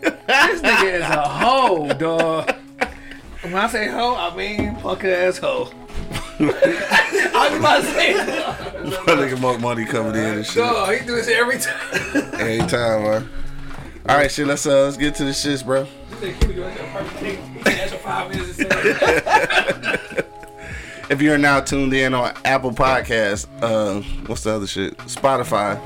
This nigga is a hoe, dog. When I say hoe, I mean fuck ass hoe. I was about to say, My nigga Monk Money coming in and shit. dog, he do this every time. Every time, man. All right, shit. Let's uh, let's get to the shits, bro. If you're now tuned in on Apple Podcasts, uh, what's the other shit? Spotify,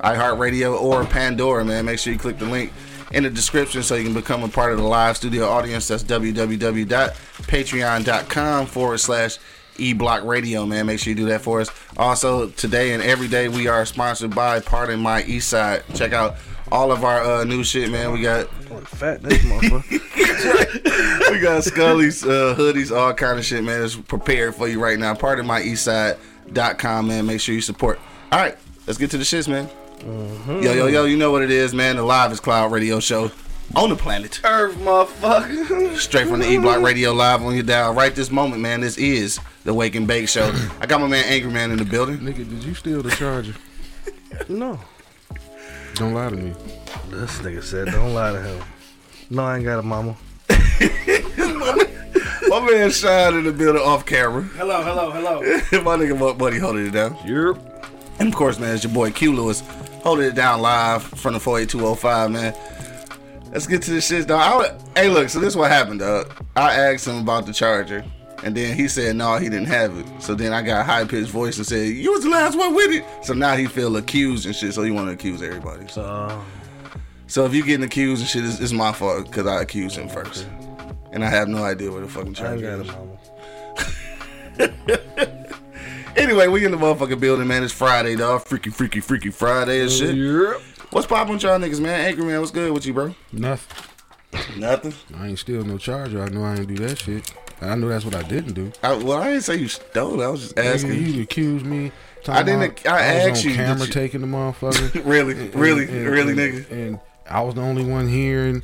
iHeartRadio, or Pandora, man. Make sure you click the link in the description so you can become a part of the live studio audience. That's www.patreon.com forward slash eBlock Radio, man. Make sure you do that for us. Also, today and every day, we are sponsored by Pardon My Eastside. Check out all of our uh, new shit, man. We got Fat this motherfucker. we got Scully's uh, hoodies, all kind of shit, man. It's prepared for you right now. pardonmyeastside.com, man. Make sure you support. All right, let's get to the shits, man. Mm-hmm. Yo, yo, yo, you know what it is, man. The Live is Cloud radio show on the planet. Earth, motherfucker. Straight from the E Block Radio Live on your dial. Right this moment, man. This is the Wake and Bake Show. I got my man Angry Man in the building. Nigga, did you steal the charger? No. Don't lie to me. This nigga said, don't lie to him. No, I ain't got a mama. My man Shine in the building off camera. Hello, hello, hello. my nigga Monk Buddy holding it down. Yep. And of course, man, it's your boy Q Lewis holding it down live from the 48205, man. Let's get to the shit, dog. I, hey, look, so this what happened, dog. I asked him about the charger, and then he said no, he didn't have it. So then I got a high pitched voice and said, "You was the last one with it." So now he feel accused and shit. So he want to accuse everybody. So, Uh, so if you getting accused and shit, it's, it's my fault because I accused him first, and I have no idea where the fucking charger is. Anyway, we in the motherfucking building, man. It's Friday, dog. Freaky, freaky, freaky Friday and shit. Yep. What's poppin' with y'all niggas, man? Angry man, what's good with you, bro? Nothing. Nothing. I ain't steal no charger. I know I ain't do that shit. I know that's what I didn't do. I, well, I didn't say you stole. it. I was just Nigga, asking. you accused me. I didn't- I was asked you, camera you- taking the motherfucker. really, And- really, and- really, and- nigga. And I was the only one hearing. And,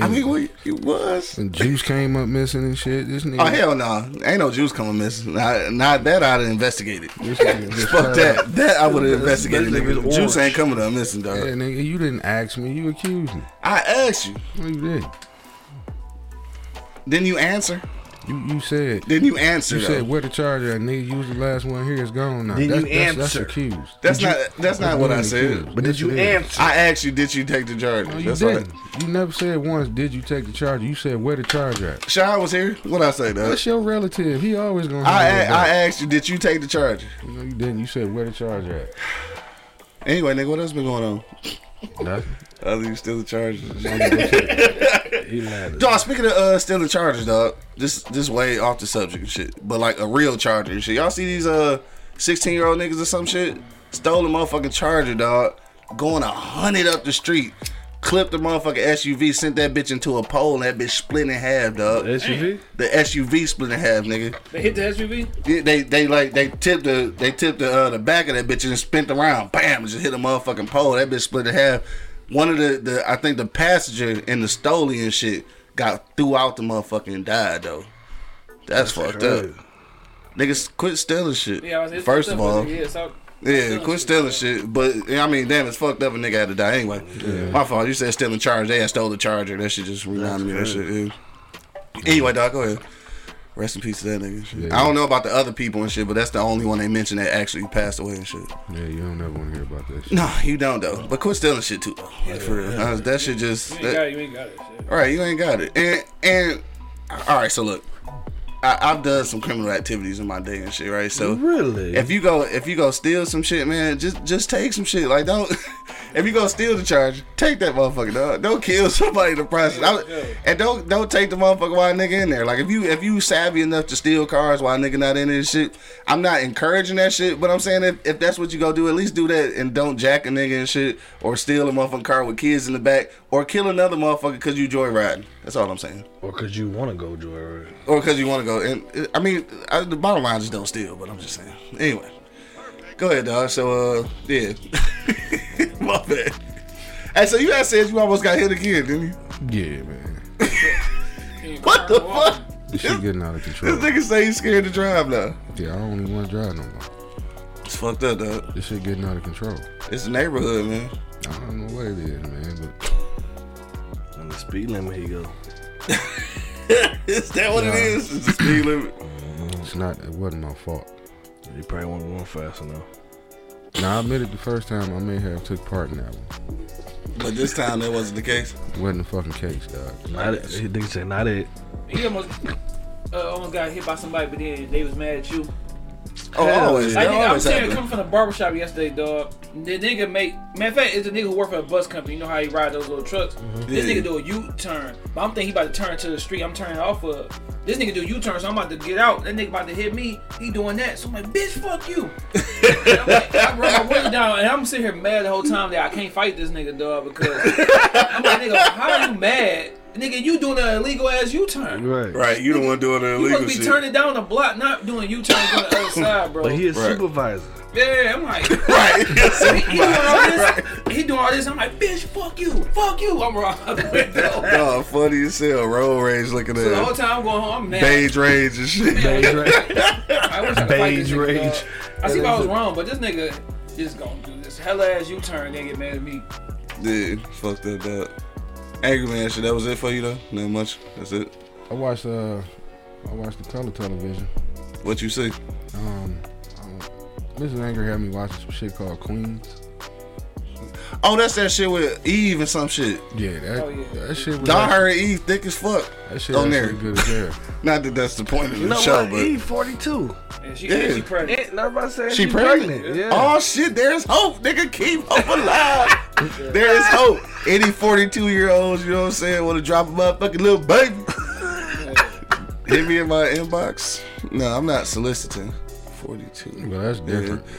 I mean, well, you was. and juice came up missing and shit. This nigga. Oh hell no, ain't no juice coming missing. Not, not that I'd have investigated. This nigga just Fuck that. That I would have investigated. Nigga. Juice ain't coming up missing, Yeah, dog. nigga, you didn't ask me. You accused me. I asked you. No, you did. Didn't you answer? You you said. Didn't you answer? You though? said where the charger at? Nigga, you was the last one here. It's gone now. Did that's, you that's, That's answer? accused. that's not. That's not what I said. But did you answer? I asked you, did you take the charger? No, you That's didn't. You never said once, did you take the charger? You said where the charger at? Shy was here. What I say, dog? That's your relative. He always gonna I I asked you, did you take the charger? No, you didn't. You said where the charger at? Anyway, nigga, what else been going on? Nothing. Other than still the chargers. He lied. Dog, speaking of uh stealing chargers, dog. This this way off the subject and shit. But like a real charger and shit. Y'all see these uh 16 year old niggas or some shit? Stole a motherfucking charger, dog. Going a hundred up the street. Clipped the motherfucking SUV, sent that bitch into a pole, and that bitch split in half, dog. SUV? The SUV split in half, nigga. They hit the SUV? Yeah, They they like they tipped the they tipped the uh, the back of that bitch and spent around. Bam! Just hit a motherfucking pole. That bitch split in half. One of the, the I think the passenger in the stoley and shit got threw out the motherfucking and died though. That's, fucked up. Niggas quit stealing shit. Yeah, I was it's First of all, yeah, so, yeah, quit stealing shit. But I mean, damn, it's fucked up. A nigga had to die anyway. My fault. You said stealing charge. They had stole the charger. That shit just reminded me of that shit. Yeah. Anyway, dog, go ahead. Rest in peace to that nigga. and shit. I don't know about the other people and shit, but that's the only one they mentioned that actually passed away and shit. Yeah, you don't ever want to hear about that shit. No, you don't though. But quit stealing shit too. Though. Like, for real, Uh, that shit just. you ain't that- got it, you ain't got it. Shit. all right, you ain't got it. And and all right, so look, I, I've done some criminal activities in my day and shit, right? So Really? if you go if you go steal some shit, man, just just take some shit. Like don't if you gonna steal the charger, take that motherfucker, dog. Don't kill somebody in the process. I- and don't don't take the motherfucker while nigga in there. Like if you if you savvy enough to steal cars while nigga not in this shit, I'm not encouraging that shit. But I'm saying if, if that's what you go do, at least do that and don't jack a nigga and shit, or steal a motherfucking car with kids in the back, or kill another motherfucker because you joyriding. That's all I'm saying. Or cause you want to go joyride. Or because you want to go. And I mean, I, the bottom line is don't steal. But I'm just saying. Anyway, go ahead, dog. So uh, yeah, my bad. Hey, so you had said you almost got hit again, didn't you? Yeah, man. What the fuck? This shit getting out of control. This nigga say he's scared to drive now. Yeah, I don't even want to drive no more. It's fucked up, dog. This shit getting out of control. It's the neighborhood, man. I don't know what it is, man, but On the speed limit, he go. is that what it is? It's the speed limit. it's not. It wasn't my fault. You probably wasn't going fast enough. Now I admit it. The first time I may have took part in that one. But this time that wasn't the case. It wasn't the fucking case, dog. Not it. He nigga said not it. He almost uh, almost got hit by somebody, but then they was mad at you. Oh, always. I That think I'm always saying happen. coming from the barbershop yesterday, dog. The nigga make matter of fact, it's a nigga who work for a bus company. You know how he ride those little trucks. Mm-hmm. This Yeah. nigga do a U-turn, but I'm thinking he about to turn to the street. I'm turning off of. This nigga do a U-turn, so I'm about to get out. That nigga about to hit me. He doing that, so I'm like, bitch, fuck you. I'm like, I run my window down, and I'm sitting here mad the whole time that I can't fight this nigga, dog, because I'm like, nigga, how are you mad? Nigga, you doing an illegal ass U-turn. Right. Right, you the one doing the You illegal You supposed to be shit. turning down the block, not doing U-turns on the other side, bro. But he a Right. supervisor. Yeah, I'm like, Right. he, he doing all this. He doing all this. I'm like, bitch, fuck you, fuck you. I'm wrong out the window. Oh, funny as hell. Road rage looking at. So the whole time I'm going home, I'm mad. beige rage and shit. Beige rage. I wish I could fight this Beige rage. dog. I see if I was wrong, but this nigga just gonna do this hell ass U-turn. Then get mad at me. Yeah, fucked that up that. Angry man shit. That was it for you though. Not much. That's it. I watched. Uh, I watched the color television. What you see? Um, um, Mrs. Anger had me watching some shit called Queens. Oh, that's that shit with Eve and some shit. Yeah, that Oh, yeah. that shit was. Don actually- heard Eve thick as fuck. That shit on there. good as hell. Not that that's the point of the You know show, what? but He 42. And she, Yeah. and she pregnant. Eh, Everybody said she she pregnant. Yeah. Oh shit, there's hope, nigga. Keep hope alive. there is hope. Any 42 year olds, you know what I'm saying, want to drop a motherfucking little baby. Hit me in my inbox. No, I'm not soliciting. 42. Well, that's different. Yeah,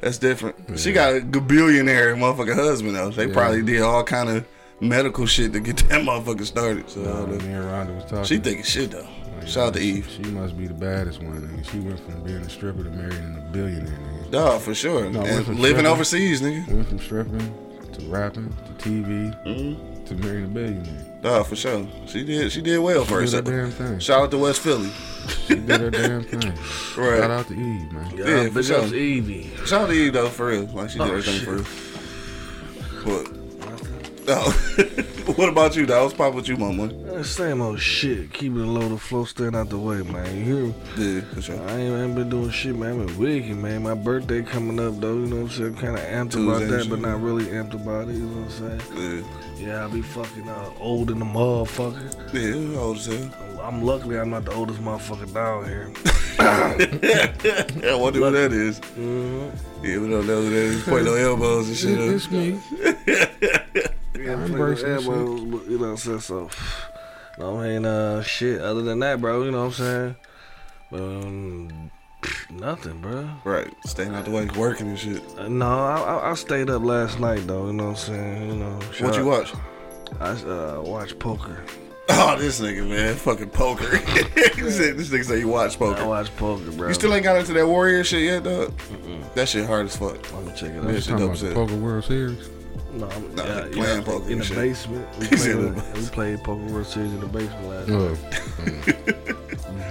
that's different. She got a billionaire motherfucking husband though. They Yeah. probably did all kind of medical shit to get that motherfucker started. So I don't know. me and Rhonda was talking. she thinking shit though. Like, Shout out to Eve. She must be the baddest one. Nigga. She went from being a stripper to marrying a billionaire. Nigga. Dog, for sure. No, and living overseas, nigga. Went from stripping to rapping to TV Mm-hmm. to marrying a billionaire. Dog, for sure. She did. She did well for She did herself. her damn thing. Shout out to West Philly. She did her damn thing. Right. Shout out to Eve, man. Yeah, Yeah, big for sure. ups Evie. Shout out to Eve though, for real. Like she did Oh, everything shit. for real. What? Oh. what about you, dog? What's pop with you, mama? Uh, Same old shit. Keep it low, the flow staying out the way, man. You hear me? Yeah, for sure. I ain't, I ain't been doing shit, man. I've been wicked, man. My birthday coming up, though. You know what I'm saying? Kind of amped about that, but not really amped about it. You know what I'm saying? Yeah. Yeah, I be fucking uh, old in the motherfucker. Yeah, old as hell. I'm luckily I'm not the oldest motherfucker down here. Yeah, I wonder who that is. Mm-hmm. Yeah, we don't know who that is. Point no elbows and shit. it's me. Yeah, I'm I'm embracing this you know what I'm saying? So, I mean, uh, shit. Other than that, bro, you know what I'm saying? Um, nothing, bro. Right, staying out the way, working and shit. Uh, no, I, I, I stayed up last night though. You know what I'm saying? You know, What you watch? I uh, watched poker. Oh, this nigga, man, fucking poker. said, this nigga say you watch poker. I poker. watched poker, bro. You still ain't got into that warrior shit yet, dog? That shit hard as fuck. I'm gonna check it Yeah, out. shit Talking dope about the. Poker World Series. No, I'm, Nah, yeah, playing yeah, poker in the shit. basement. We played, we played poker World Series in the basement last night. Mm.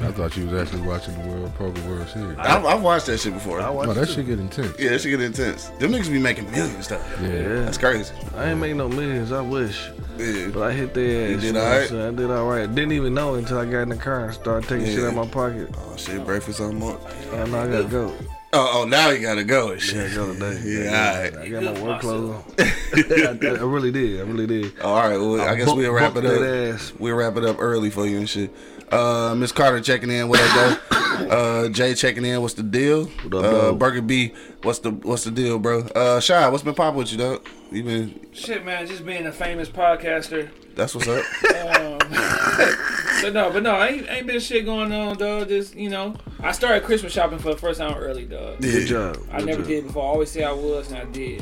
I thought you was actually watching the World Poker World Series. I've, I've watched that shit before. I watched Oh, that it. shit get intense. Yeah, that shit get intense. Them niggas be making millions, though. Yeah. Yeah, That's crazy. I ain't make no millions. I wish, Yeah. but I hit their You ass. did know what I'm alright? saying? I did all right. Didn't even know until I got in the car and started taking shit Yeah. out my pocket. Oh shit, breakfast on more. Oh, no, I gotta go. Oh, oh, now you gotta go and Yeah, shit. I go today. Yeah, alright. I got my work clothes on. I, I really did. I really did. All right, well, I, guess we'll wrap it up. that ass. We'll wrap it up early for you and shit. Uh, Miss Carter checking in. What up, though? Uh, Jay checking in. What's the deal? What up, uh, dog? Burger B. What's the What's the deal, bro? Uh, Shy. What's been popping with you, dog? You been? Shit, man, just being a famous podcaster. That's what's up. Um, but no, but no, ain't ain't been shit going on, dog. Just you know, I started Christmas shopping for the first time early, dog. Yeah. Good job. I Good never job. did before. I always say I was, and I did.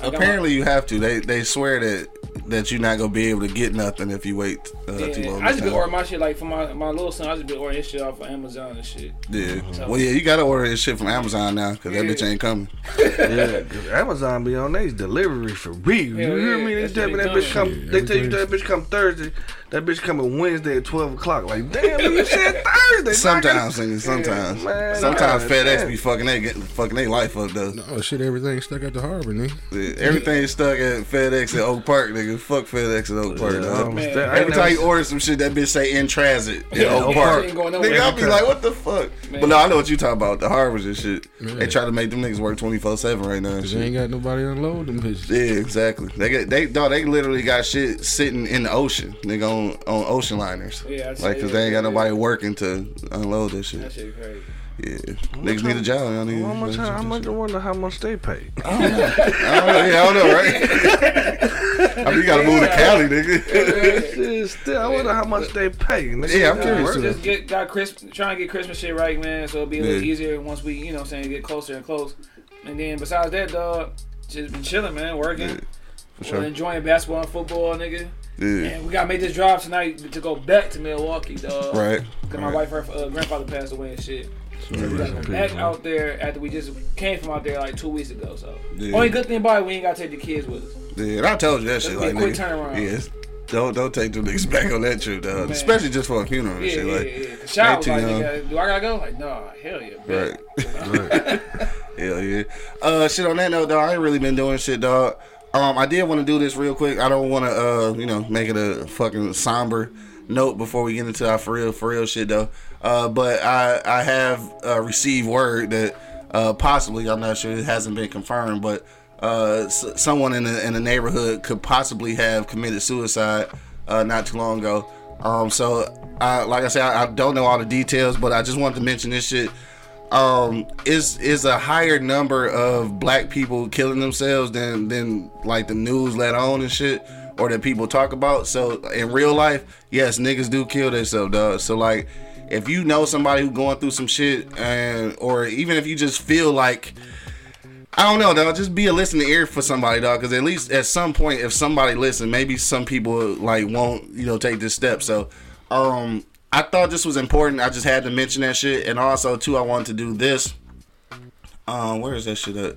I got my- Apparently, you have to. They They swear that that you're not gonna be able to get nothing if you wait uh, too long. I just been ordering my shit like for my, my little son. I just been ordering his shit off of Amazon and shit. Yeah. Well, yeah, you gotta order this shit from Amazon now because that bitch ain't coming. Yeah, 'cause Amazon be on these delivery for real. You hear yeah, me? They tell me that they bitch come. Yeah, They tell you that bitch come Thursday. That bitch coming Wednesday at twelve o'clock. Like damn, you said Thursday. Sometimes, nigga, sometimes, man, sometimes nah, FedEx man. be fucking they getting fucking they life up though. Oh shit, everything stuck at the harbor, nigga. Yeah, Everything stuck at FedEx at Oak Park, nigga. Fuck FedEx at Oak Park. Yeah, Man, sta- I ain't Every time you order some shit, that bitch say in transit in Yeah, Oak Oak Park. Park ain't going nowhere. Nigga, I'll be like, what the fuck? Man. But no, I know what you talking about. The harbors and shit. Yeah. They try to make them niggas work twenty four seven right now. And Cause they ain't got nobody to unload them bitches. Yeah, exactly. They get they dog. They literally got shit sitting in the ocean, nigga, on on ocean liners. Yeah, I like, cause they ain't got nobody working to unload that That shit. shit crazy. Yeah, niggas need a job. Y'all need. How much? How much? I wonder how much they pay. I don't know. Yeah, I don't know, right? I mean, you gotta move to Cali, nigga. Shit, Still, I wonder how much they pay. Nigga. Yeah, I'm curious work. too. Just get got Christmas, trying to get Christmas shit right, man. So it'll be a little Yeah. easier once we, you know, what I'm saying get closer and close. And then besides that, dog, just been chilling, man, working, Yeah, for sure. enjoying basketball and football, nigga. Yeah, And we gotta make this drive tonight to go back to Milwaukee, dog. right. Cause my wife, her uh, grandfather passed away and shit. So We gotta go back out there after we just came from out there like two weeks ago. So Yeah. only good thing about it, we ain't gotta take the kids with us. Yeah, and I told you that shit. Like, quick nigga, turnaround. Yes. Don't don't take them niggas back on that trip, dog. Man. Especially just for a funeral and Yeah, shit. yeah, like, yeah. Was they like, nigga, do I gotta go? Like, nah, hell yeah. bet. Right. Hell yeah. Uh, shit. On that note, dog, I ain't really been doing shit, dog. Um, I did want to do this real quick. I don't want to, uh, you know, make it a fucking somber note before we get into our for real, for real shit, though. Uh, but I, I have uh, received word that uh, possibly, I'm not sure, it hasn't been confirmed, but uh, s- someone in the in the neighborhood could possibly have committed suicide uh, not too long ago. Um, so, I, like I said, I, I don't know all the details, but I just wanted to mention this shit um is is a higher number of black people killing themselves than than like the news let on and shit or that people talk about so in real life yes niggas do kill themselves dog so like if you know somebody who going through some shit and or even if you just feel like I don't know, dog. Just be a listening ear for somebody, dog. Because at least at some point, if somebody listen, maybe some people like won't, you know, take this step. So, um, I thought this was important. I just had to mention that shit, and also too, I wanted to do this. Um, where is that shit at?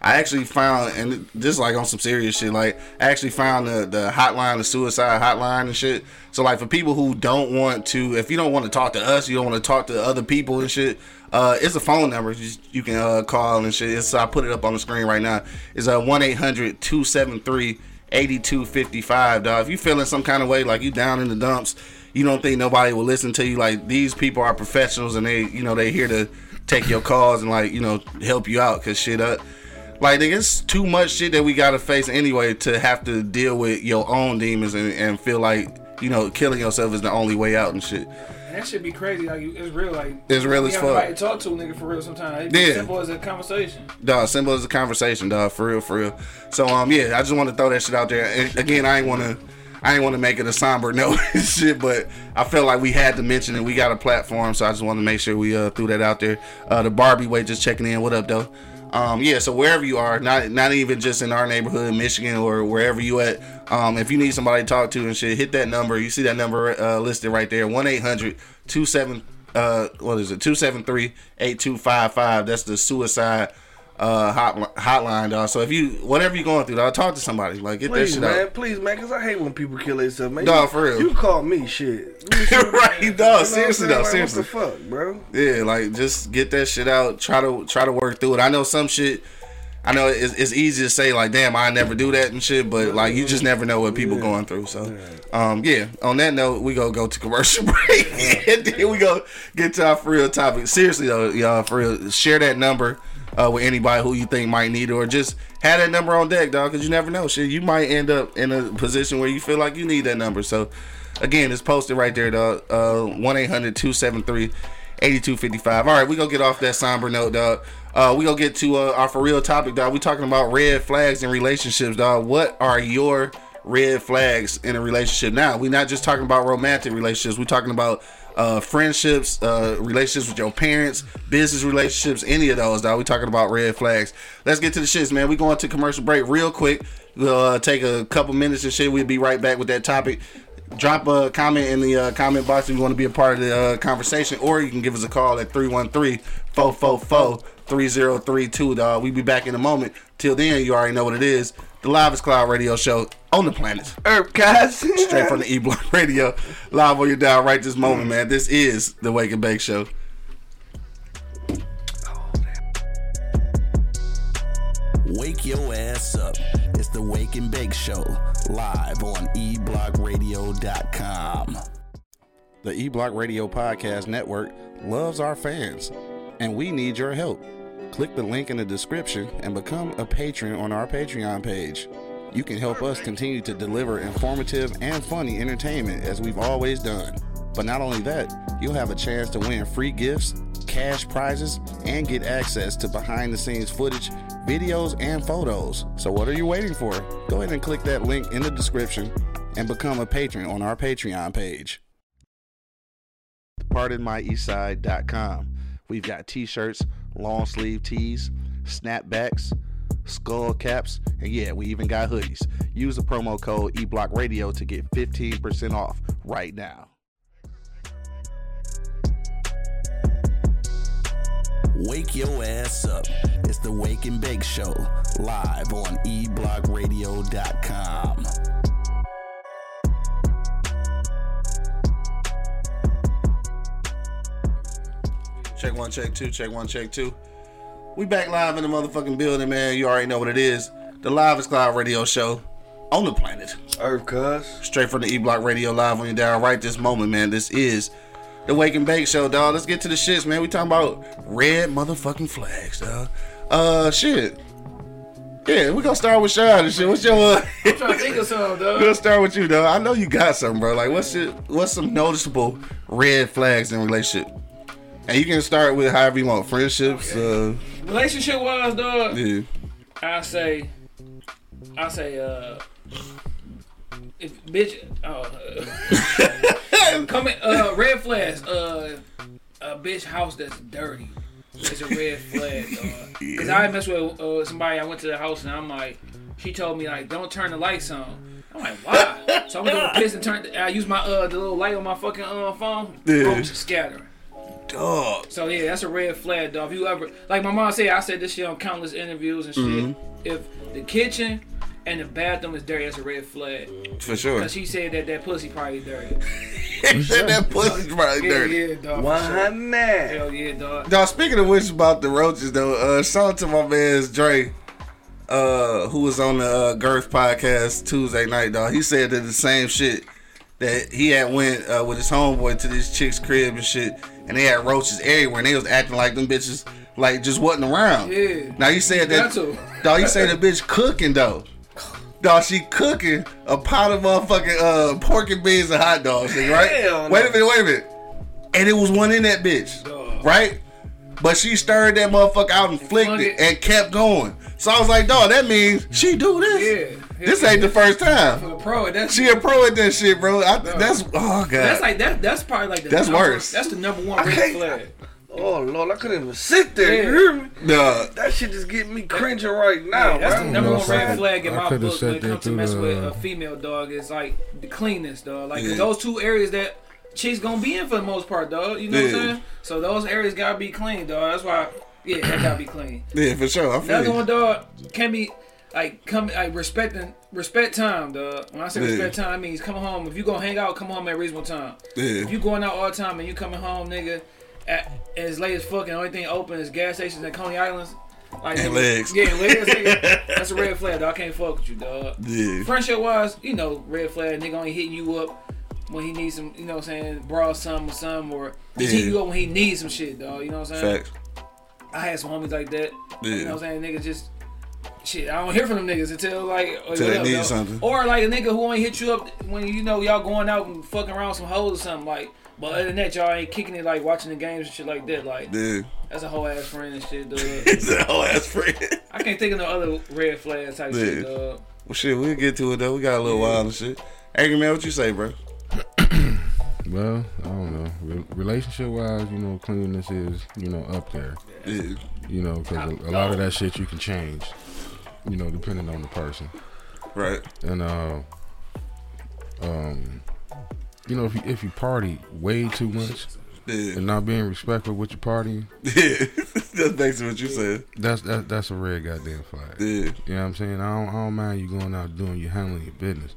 I actually found, and this is like on some serious shit. Like, I actually found the the hotline, the suicide hotline and shit. So, like, for people who don't want to, if you don't want to talk to us, you don't want to talk to other people and shit. Uh, it's a phone number you, you can uh, call and shit. It's, I put it up on the screen right now. It's 1 800 273 8255, dog. If you feeling some kind of way, like you down in the dumps, you don't think nobody will listen to you. Like these people are professionals and they, you know, they here to take your calls and like, you know, help you out. Cause shit, up. like it's too much shit that we gotta face anyway to have to deal with your own demons and, and feel like, you know, killing yourself is the only way out and shit. That should be crazy. Like it's real. Like It's real you as fuck. to talk to, a nigga, for real. Sometimes it's Yeah. simple as a conversation. Dog, simple as a conversation, dog. For real, for real. So um, yeah, I just want to throw that shit out there. And again, I ain't want to, I ain't want to make it a somber note and shit, but I felt like we had to mention it. We got a platform, so I just want to make sure we uh threw that out there. Uh, the Barbie way just checking in. What up, though? Um, yeah. So wherever you are, not not even just in our neighborhood, Michigan, or wherever you at. Um, if you need somebody to talk to and shit, hit that number. You see that number uh, listed right there. One 27 uh what is it 273-8255 that's the suicide uh hot, hotline dog so if you whatever you're going through dog talk to somebody like get Please, that shit man. out Please, man. Because I hate when people kill themselves, man. Dog, You- for real. You call me shit. Right dog seriously though Like, seriously What the fuck, bro? yeah like just get that shit out try to try to work through it i know some shit I know it's, it's easy to say like, damn, I never do that and shit, but like you just never know what people going through. So, um, yeah. On that note, we gonna go to commercial break, and then we go get to our for real topic. Seriously though, y'all, for real, share that number uh, with anybody who you think might need it, or just have that number on deck, dog, because you never know. Shit, you might end up in a position where you feel like you need that number. So, again, it's posted right there, dog. Uh, one 273 8255. All right, we gonna get off that somber note, dog. Uh, we gonna get to uh, our for real topic, dog. We talking about red flags in relationships, dog. What are your red flags in a relationship? Now, we not just talking about romantic relationships. We talking about uh, friendships, uh, relationships with your parents, business relationships, any of those, dog. We talking about red flags. Let's get to the shits, man. We going to commercial break real quick. We'll uh, take a couple minutes and shit. We'll be right back with that topic. Drop a comment in the uh, comment box if you want to be a part of the uh, conversation, or you can give us a call at 313 444 3032, dog. We'll be back in a moment. Till then, you already know what it is. The Livest Cloud Radio Show on the planet. Herb guys. Straight from the E Block Radio. Live on your dial right this moment, mm. man. This is the Wake and Bake Show. Wake your ass up. It's the Wake and Bake Show, live on eblockradio.com. The E Block Radio Podcast Network loves our fans, and we need your help. Click the link in the description and become a patron on our Patreon page. You can help us continue to deliver informative and funny entertainment as we've always done. But not only that, you'll have a chance to win free gifts, cash prizes, and get access to behind the scenes footage, videos, and photos. So, what are you waiting for? Go ahead and click that link in the description and become a patron on our Patreon page pardonmyeastside.com. We've got t-shirts, long sleeve tees, snapbacks, skull caps, and yeah, we even got hoodies. Use the promo code eBlockRadio to get 15% off right now. Wake your ass up. It's the Wake and Bake Show, live on eblockradio.com. Check one, check two, check one, check two. We back live in the motherfucking building, man. You already know what it is. The Livest Cloud Radio Show on the planet. Earth, cuz. Straight from the E Block Radio Live on your dial right this moment, man. This is the Wake and Bake Show, dog. Let's get to the shits, man. We talking about red motherfucking flags, dog. Uh, shit. Yeah, we gonna start with Sean and shit. What's your? Uh, I'm trying to think of something, we dog. gonna start with you, dog. I know you got something, bro. Like, what's it? What's some noticeable red flags in relationship? And you can start with however you want. Friendships. Uh, Relationship wise, dog. yeah. I say, I say, uh, if bitch, oh, uh, coming, uh, red flags, uh, a bitch house that's dirty. It's a red flag, dog. Cause I mess with uh, somebody. I went to the house and I'm like, she told me like, don't turn the lights on. I'm like, why? so I'm gonna piss and turn. I use my uh the little light on my fucking uh phone. Yeah. Boom, scatter. Dog. So yeah, that's a red flag, dog. If you ever, like my mom said, I said this shit on countless interviews and shit. Mm-hmm. If the kitchen and the bathroom is dirty, that's a red flag. For sure. Cause she said that that pussy probably dirty. said that pussy probably Yeah, dirty. yeah, dog. for One sure. hundred. Hell yeah, dog. Now speaking of which about the roaches though, uh shout out to my man's Dre, uh, who was on the uh, Girth podcast Tuesday night, dog. He said that the same shit that he had went uh, with his homeboy to this chick's crib and shit, and they had roaches everywhere, and they was acting like them bitches like just wasn't around. Yeah. Now you said that dog, he said the bitch cooking though. Dog, she cooking a pot of motherfucking uh, pork and beans and hot dogs, nigga, right? Hell no. Wait a minute, wait a minute. And it was one in that bitch, Dog. right? But she stirred that motherfucker out and flicked it it. and kept going. So I was like, dog, that means she do this. Yeah. This ain't the first For time. the pro, that's She a pro at that shit, bro. I, that's oh god. that's like that. That's probably like the That's number, worse. That's the number one red can't- flag. Oh lord, I couldn't even sit there. Yeah. You hear me? Nah, That shit just getting me cringing right now, Yeah, that's bro. the number know, one so red flag in I my could've book when it comes to mess the- with a female dog. Is like the cleanness, dog. Like Yeah. those two areas that she's gonna be in for the most part, dog. You know what I'm saying? So those areas gotta be clean, dog. That's why, yeah, that gotta be clean. yeah, for sure. I feel Another you. one, dog, can be like come like respect and respect time, dog. When I say Yeah. respect time, I means come home. If you gonna hang out, come home at a reasonable time. Yeah. If you going out all the time and you coming home, nigga, at as late as fuck and the only thing open is gas stations and Coney Islands. Like, And nigga, legs. Yeah, legs. nigga. That's a red flag, dog. I can't fuck with you, dog. Yeah. Friendship wise, you know, red flag. Nigga only hitting you up when he needs some, you know what I'm saying, borrow some or some, or Yeah. you up when he needs some shit, dog. You know what I'm saying? Facts. I had some homies like that. Yeah. You know what I'm saying? Nigga just shit, I don't hear from them niggas until like uh, or, they need though. something. Or like a nigga who only hit you up when you know y'all going out and fucking around some hoes or something like. But other than that, y'all ain't kicking it like watching the games and shit like that. Like Dude, that's a whole ass friend and shit, dog. it's a whole ass friend. I can't think of no other red flag type Yeah. shit, dog. Well, shit, we'll get to it though. We got a little while and shit. Angry man, what you say, bro? Well, I don't know. Re- relationship wise, you know, cleanliness is, you know, up there. Yeah, You know, because a, a lot of that shit you can change. You know, depending on the person. right. And uh, um, you know, if you if you party way too much Yeah, and not being respectful with your party, yeah. That's basically what you said. that's that, that's a red goddamn flag. Yeah, You know what I'm saying? I don't, I don't mind you going out doing your handling your business.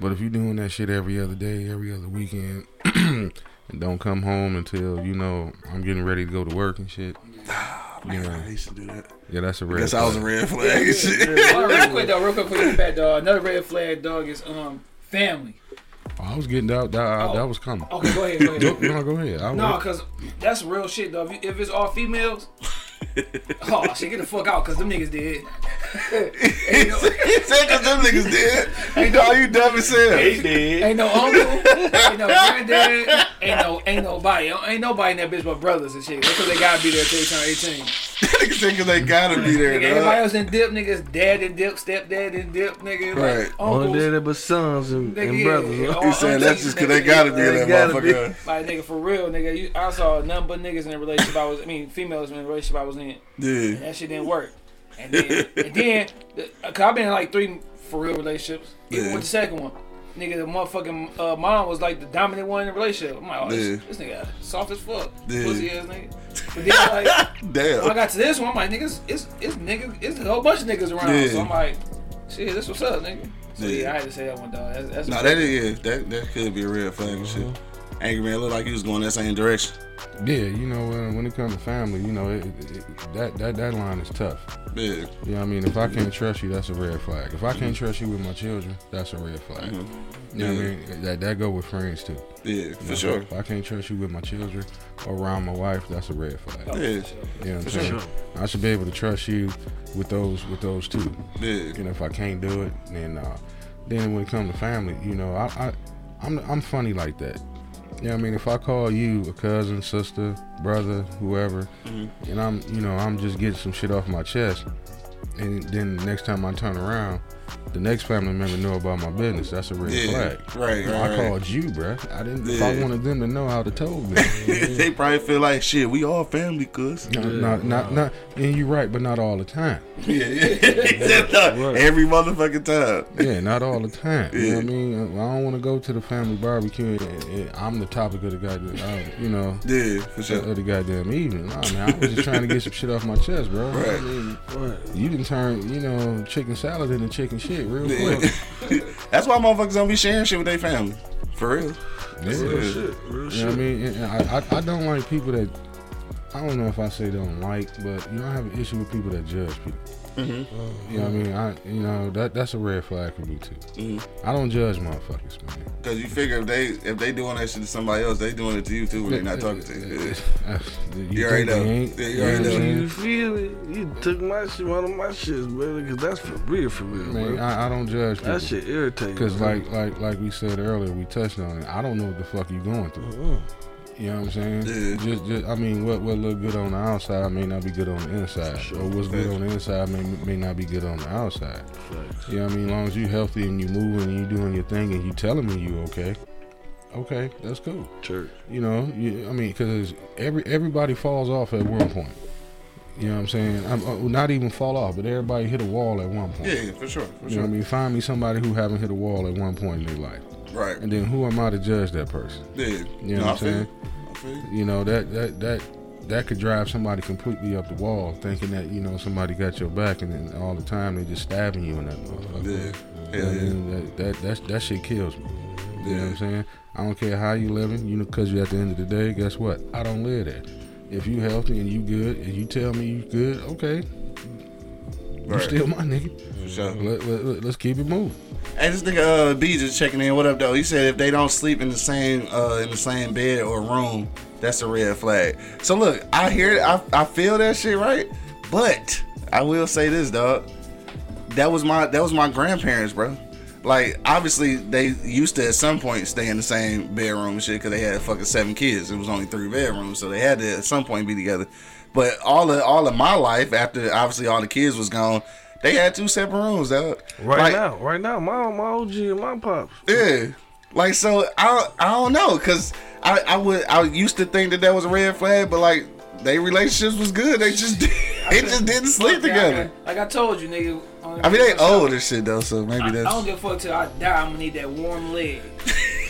But if you're doing that shit every other day, every other weekend, and don't come home until, you know, I'm getting ready to go to work and shit. You know, I used to do that. yeah, that's a red Guess I was a red flag and shit. Hold real quick though, real quick for you back dog. Another red flag dog is um family. I was getting that, that, Oh. that was coming. Okay, go ahead, go ahead. No, go ahead. I, No, cause that's real shit though. If, if it's all females, oh shit, get the fuck out, cause them niggas did. ain't, no, He said cause them niggas did. You know, you dumb as hell. ain't no uncle, ain't no granddad, ain't no ain't nobody, ain't nobody in that bitch but brothers and shit. That's cause they gotta be there till they turn eighteen. Niggas say cause they gotta be there, Nigga, everybody else in dip, niggas, dad in dip, stepdad in dip, nigga, Right. like Only uncles. daddy but sons and, Nigga, and brothers. yeah. huh? He said that's just cause they gotta be in that gotta be. motherfucker. Like nigga, for real, nigga. You, I saw nothing but niggas in a relationship I was. I mean, females in a relationship I was in. Yeah. That shit didn't work. And then, and then, cause I've been in like three for real relationships. Even Yeah. with the second one, nigga, the motherfucking uh, mom was like the dominant one in the relationship. I'm like, oh, this, Yeah. this nigga soft as fuck, Yeah. pussy ass nigga. But then like, when I got to this one, I'm like, niggas, it's it's niggas, it's a whole bunch of niggas around. Yeah. So I'm like, shit, this what's up, nigga. So yeah, Yeah. I had to say that one, dog. That's, that's Nah, that is that that could be a red flag and shit. Angry man look like he was going that same direction. Yeah, you know, when, when it comes to family, you know, it, it, it- that, that, that line is tough. Yeah. You know what I mean? If I can't trust you, that's a red flag. If I can't trust you with my children, that's a red flag. You know what I mean? That, that go with friends too. Yeah, You for know, sure. If I can't trust you with my children or around my wife, that's a red flag. Yeah. You know what I'm saying? I should be able to trust you with those with those two. Yeah. You know, if I can't do it, then uh, then when it comes to family, you know, I, I I'm I'm funny like that. What I mean? If I call you a cousin, sister, brother, whoever, Mm-hmm. and I'm you know I'm just getting some shit off my chest, and then next time I turn around, the next family member know about my business. That's a red Yeah. flag. Right, You know, right, I right. called you, bruh. I didn't. If I wanted them to know how to told me. they probably feel like shit. We all family, cuz. not, not, not, not, and you're right, but not all the time. Yeah, yeah. He said Every motherfucking time. Yeah, not all the time. You know what I mean? I don't want to go to the family barbecue and, and I'm the topic of the goddamn, uh, you know, Yeah, for sure. of the goddamn evening. Nah, man, I was just trying to get some shit off my chest, bro. Right. I mean, you didn't turn, you know, chicken salad into chicken shit real Yeah. quick. That's why motherfuckers don't be sharing shit with their family. For real. Yeah. Real shit. Real You know what I mean? And I, I, I don't like people that, I don't know if I say don't like, but you know, I have an issue with people that judge people. Mm-hmm. You know what I mean? I, you know, that that's a red flag for me too. Mm-hmm. I don't judge motherfuckers, man. Cause you figure if they if they doing that shit to somebody else, they doing it to you too when they not talking to you. You You already think they know. Yeah, you know already what I'm know. You feel it? You took my shit, one of my shits, brother, because that's for real, for real, Man. I, I don't judge people. that shit irritating. Cause bro. like like like we said earlier, we touched on it. I don't know what the fuck you going through. Mm. You know what I'm saying? Yeah. Just, just I mean, what what look good on the outside may not be good on the inside, Sure. or what's good on the inside may may not be good on the outside. Facts. You know what I mean? As long as you're healthy and you're moving and you're doing your thing and you're telling me you okay, okay, that's cool. Church. You know, you, I mean, because every everybody falls off at one point. You know what I'm saying? I'm, uh, not even fall off, but everybody hit a wall at one point. Yeah, for sure. For You know sure. what I mean? Find me somebody who haven't hit a wall at one point in their life. Right. And then who am I to judge that person? Yeah. You know No, what I'm saying? you. You. You know, that that that that could drive somebody completely up the wall, thinking that, you know, somebody got your back and then all the time they just stabbing you in that motherfucker. Yeah. You yeah. mean? that, that, that, that shit kills me. You know what I'm saying? I don't care how you living, you know, because you at the end of the day, guess what? I don't live there. If you healthy and you good and you tell me you good, okay. You Right. still my nigga. For sure. Let, let, let, let's keep it moving. Hey, this nigga uh, B just checking in. What up, though? He said if they don't sleep in the same uh, in the same bed or room, that's a red flag. So look, I hear, I, I feel that shit, right? But I will say this, dog. that was my that was my grandparents, bro. Like obviously they used to at some point stay in the same bedroom and shit because they had fucking seven kids. It was only three bedrooms, so they had to at some point be together. But all of all of my life after obviously all the kids was gone, they had two separate rooms. Dog. Right Like, now, right now, my my OG and my pops. Yeah. Like so, I I don't know, cause I I would I used to think that that was a red flag, but like they relationships was good. They just they just didn't sleep Like I- together. Like I told you, nigga. I mean they old and shit though, so maybe I, I don't give a fuck till I die. I'm gonna need that warm leg.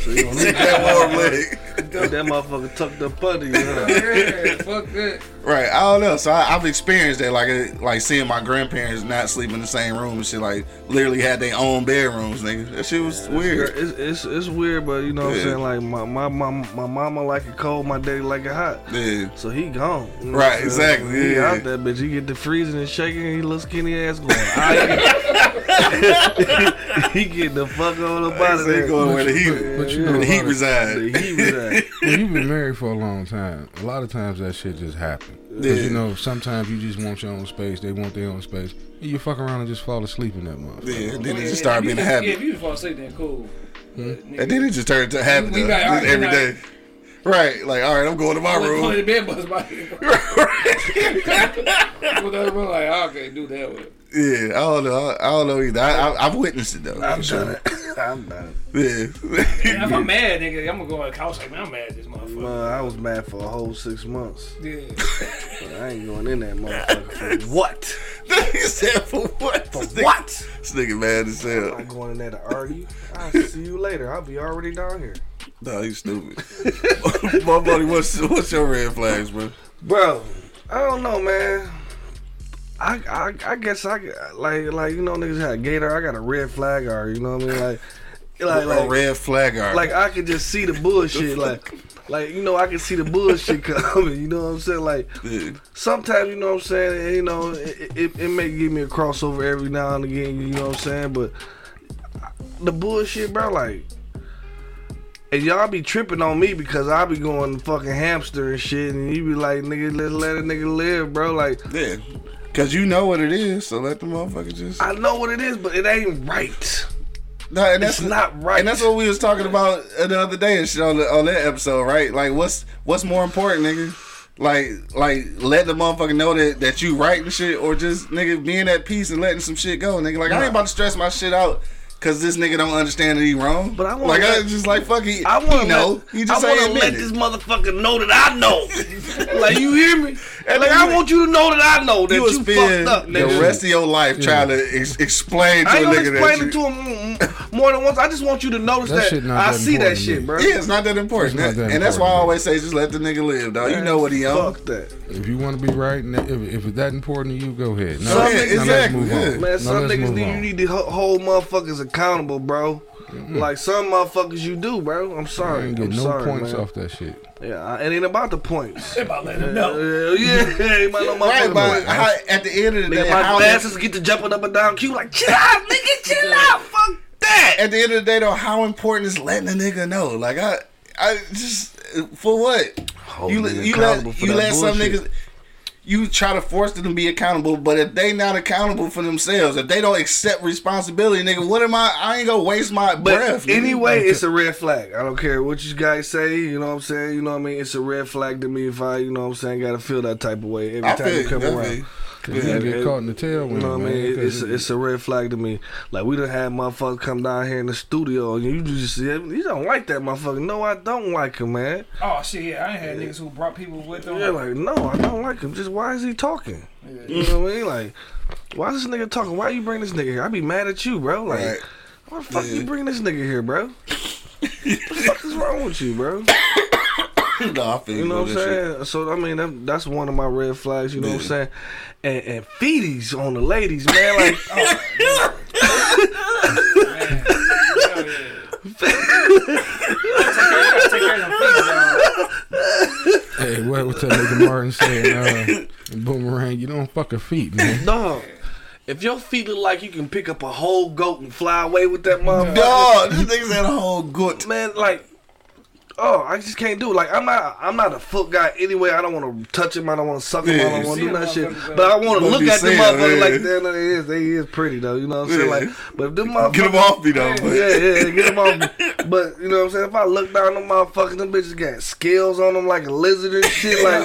So you don't need that warm leg. That motherfucker tucked up under you. Huh? yeah, fuck that. Right, I don't know. So I, I've experienced that, like, it- like seeing my grandparents not sleep in the same room and shit. Like, literally had their own bedrooms, nigga. That shit was weird. It's, it's it's weird, but you know what I'm saying. Like my my my my mama like it cold, my daddy like it hot. Yeah, So he gone. You know Right, what I'm saying? exactly, He yeah. out there, bitch. He get the freezing and shaking, and he little skinny ass going. I- he get the fuck on up out of They there. going where the heat, But you where know the heat lot of- reside. The heat was at. when you've been married for a long time, a lot of times that shit just happens. Cause Yeah. you know, sometimes you just want your own space. They want their own space. And you fuck around and just fall asleep in that motherfucker. Yeah, and then it just started if being a just- Yeah, if habit, you just fall asleep, then cool. But, hmm? and then it just turned to a habit We though, got- just we every. Right, like, all right, I'm going to my I went- room. going to bed, buzz my Go to like, I can't do that with. Yeah, I don't know. I, I don't know either. I, I, I've witnessed it though. I'm done. I'm done. Yeah. And if I'm mad, nigga, I'm gonna go on the couch like, man, I'm mad at this motherfucker. Man, I was mad for a whole six months. Yeah. But I ain't going in that motherfucker for what? he said for what? For what? This nigga mad as I'm not going in there to argue. I'll see you later. I'll be already down here. No, you stupid. My buddy, what's what's your red flags, bro? Bro, I don't know, man. I, I I guess I like like you know niggas had gator. I got a red flag or you know what I mean like like a like, red flag like I could just see the bullshit like like you know I can see the bullshit coming. You know what I'm saying like Yeah. sometimes you know what I'm saying and, you know it, it, it may give me a crossover every now and again. You know what I'm saying but the bullshit, bro, like. And y'all be tripping on me because I be going fucking hamster and shit, and you be like, nigga, let's let a nigga live, bro. Like, Yeah. Cause you know what it is, so let the motherfucker just. I know what it is, but it ain't right. No, and that's It's not right. And that's what we was talking about the other day and shit on, the, on that episode, right? Like, what's what's more important, nigga? Like, like let the motherfucker know that that you right and shit, or just nigga being at peace and letting some shit go, nigga. Like, I ain't about to stress my shit out. Cause this nigga don't understand that he wrong. But I wanna like I just like fuck he, I want to know. let, he just I want to let admit this motherfucker know that I know. like you hear me? And like then I want you to know that I know that You you, spend fucked up, the rest of your life trying to ex- explain to I a ain't gonna nigga explain that it to him more than once. I just want you to notice That that, shit not I see that shit, me. bro. Yeah, it's not that important. Not that and that's why I always say just let the nigga live, dog. You know what he on. Fuck that. If you want to be right, if, if it's that important to you, go ahead. Now, Some now niggas- exactly, move yeah. on. Man, some let's niggas need, you need to hold motherfuckers accountable, bro. Like some motherfuckers you do, bro. I'm I sorry. ain't I'm get no sorry, points man. off that shit. Yeah, I- it ain't about the points. They about letting them know. Uh, yeah, ain't about no Right, motherfucking but how, at the end of the Nigga, day, my how glasses get to jumping up and down. Q like, chill out, nigga, chill out. Fuck that. at the end of the day, though, how important is letting a nigga know? Like I, I just for what Hold you nigga you let you that let some niggas. You try to force them to be accountable, but if they not accountable for themselves, if they don't accept responsibility, nigga, what am I? I ain't gonna waste my But breath. anyway, it's a red flag. I don't care what you guys say. You know what I'm saying? You know what I mean? It's a red flag to me if I, you know what I'm saying, got to feel that type of way every I time you come around. Cause you can get caught in the tailwind, You know what I mean? mean? 'cause It's it's a red flag to me. Like we done had motherfuckers come down here in the studio and you just see you don't like that motherfucker. No, I don't like him, man. Oh shit, yeah, I ain't had niggas who brought people with them. Yeah, like no, I don't like him. Just why is he talking? You know what I mean? Like, why is this nigga talking? Why you bring this nigga here? I be mad at you, bro. Like, Right. why the fuck Yeah. you bring this nigga here, bro? what the fuck is wrong with you, bro? no, I feel You know what I'm that shit. saying? So I mean, that, that's one of my red flags. You know what I'm saying? And, and feeties on the ladies, man. Like, Man, hell yeah. Take care of them feet, dog. Hey, what was that nigga Martin saying? Uh, Boomerang, you don't fuck her feet, man. dog. If your feet look like you can pick up a whole goat and fly away with that motherfucker, Dog, this nigga said a whole goat. man, like Oh, I just can't do it. Like I'm not, I'm not a foot guy anyway. I don't want to touch him. I don't want to suck him. I don't want to do that shit. motherfuckers, But I want to look at the saying, motherfucker yeah. like that. They is, they is pretty though. You know what I'm saying? Like, but if them motherfuckers, Get him off me though. But Yeah, yeah, get them off. me. But you know what I'm saying? If I look down them motherfuckers, them bitches got scales on them like a lizard and shit. Like,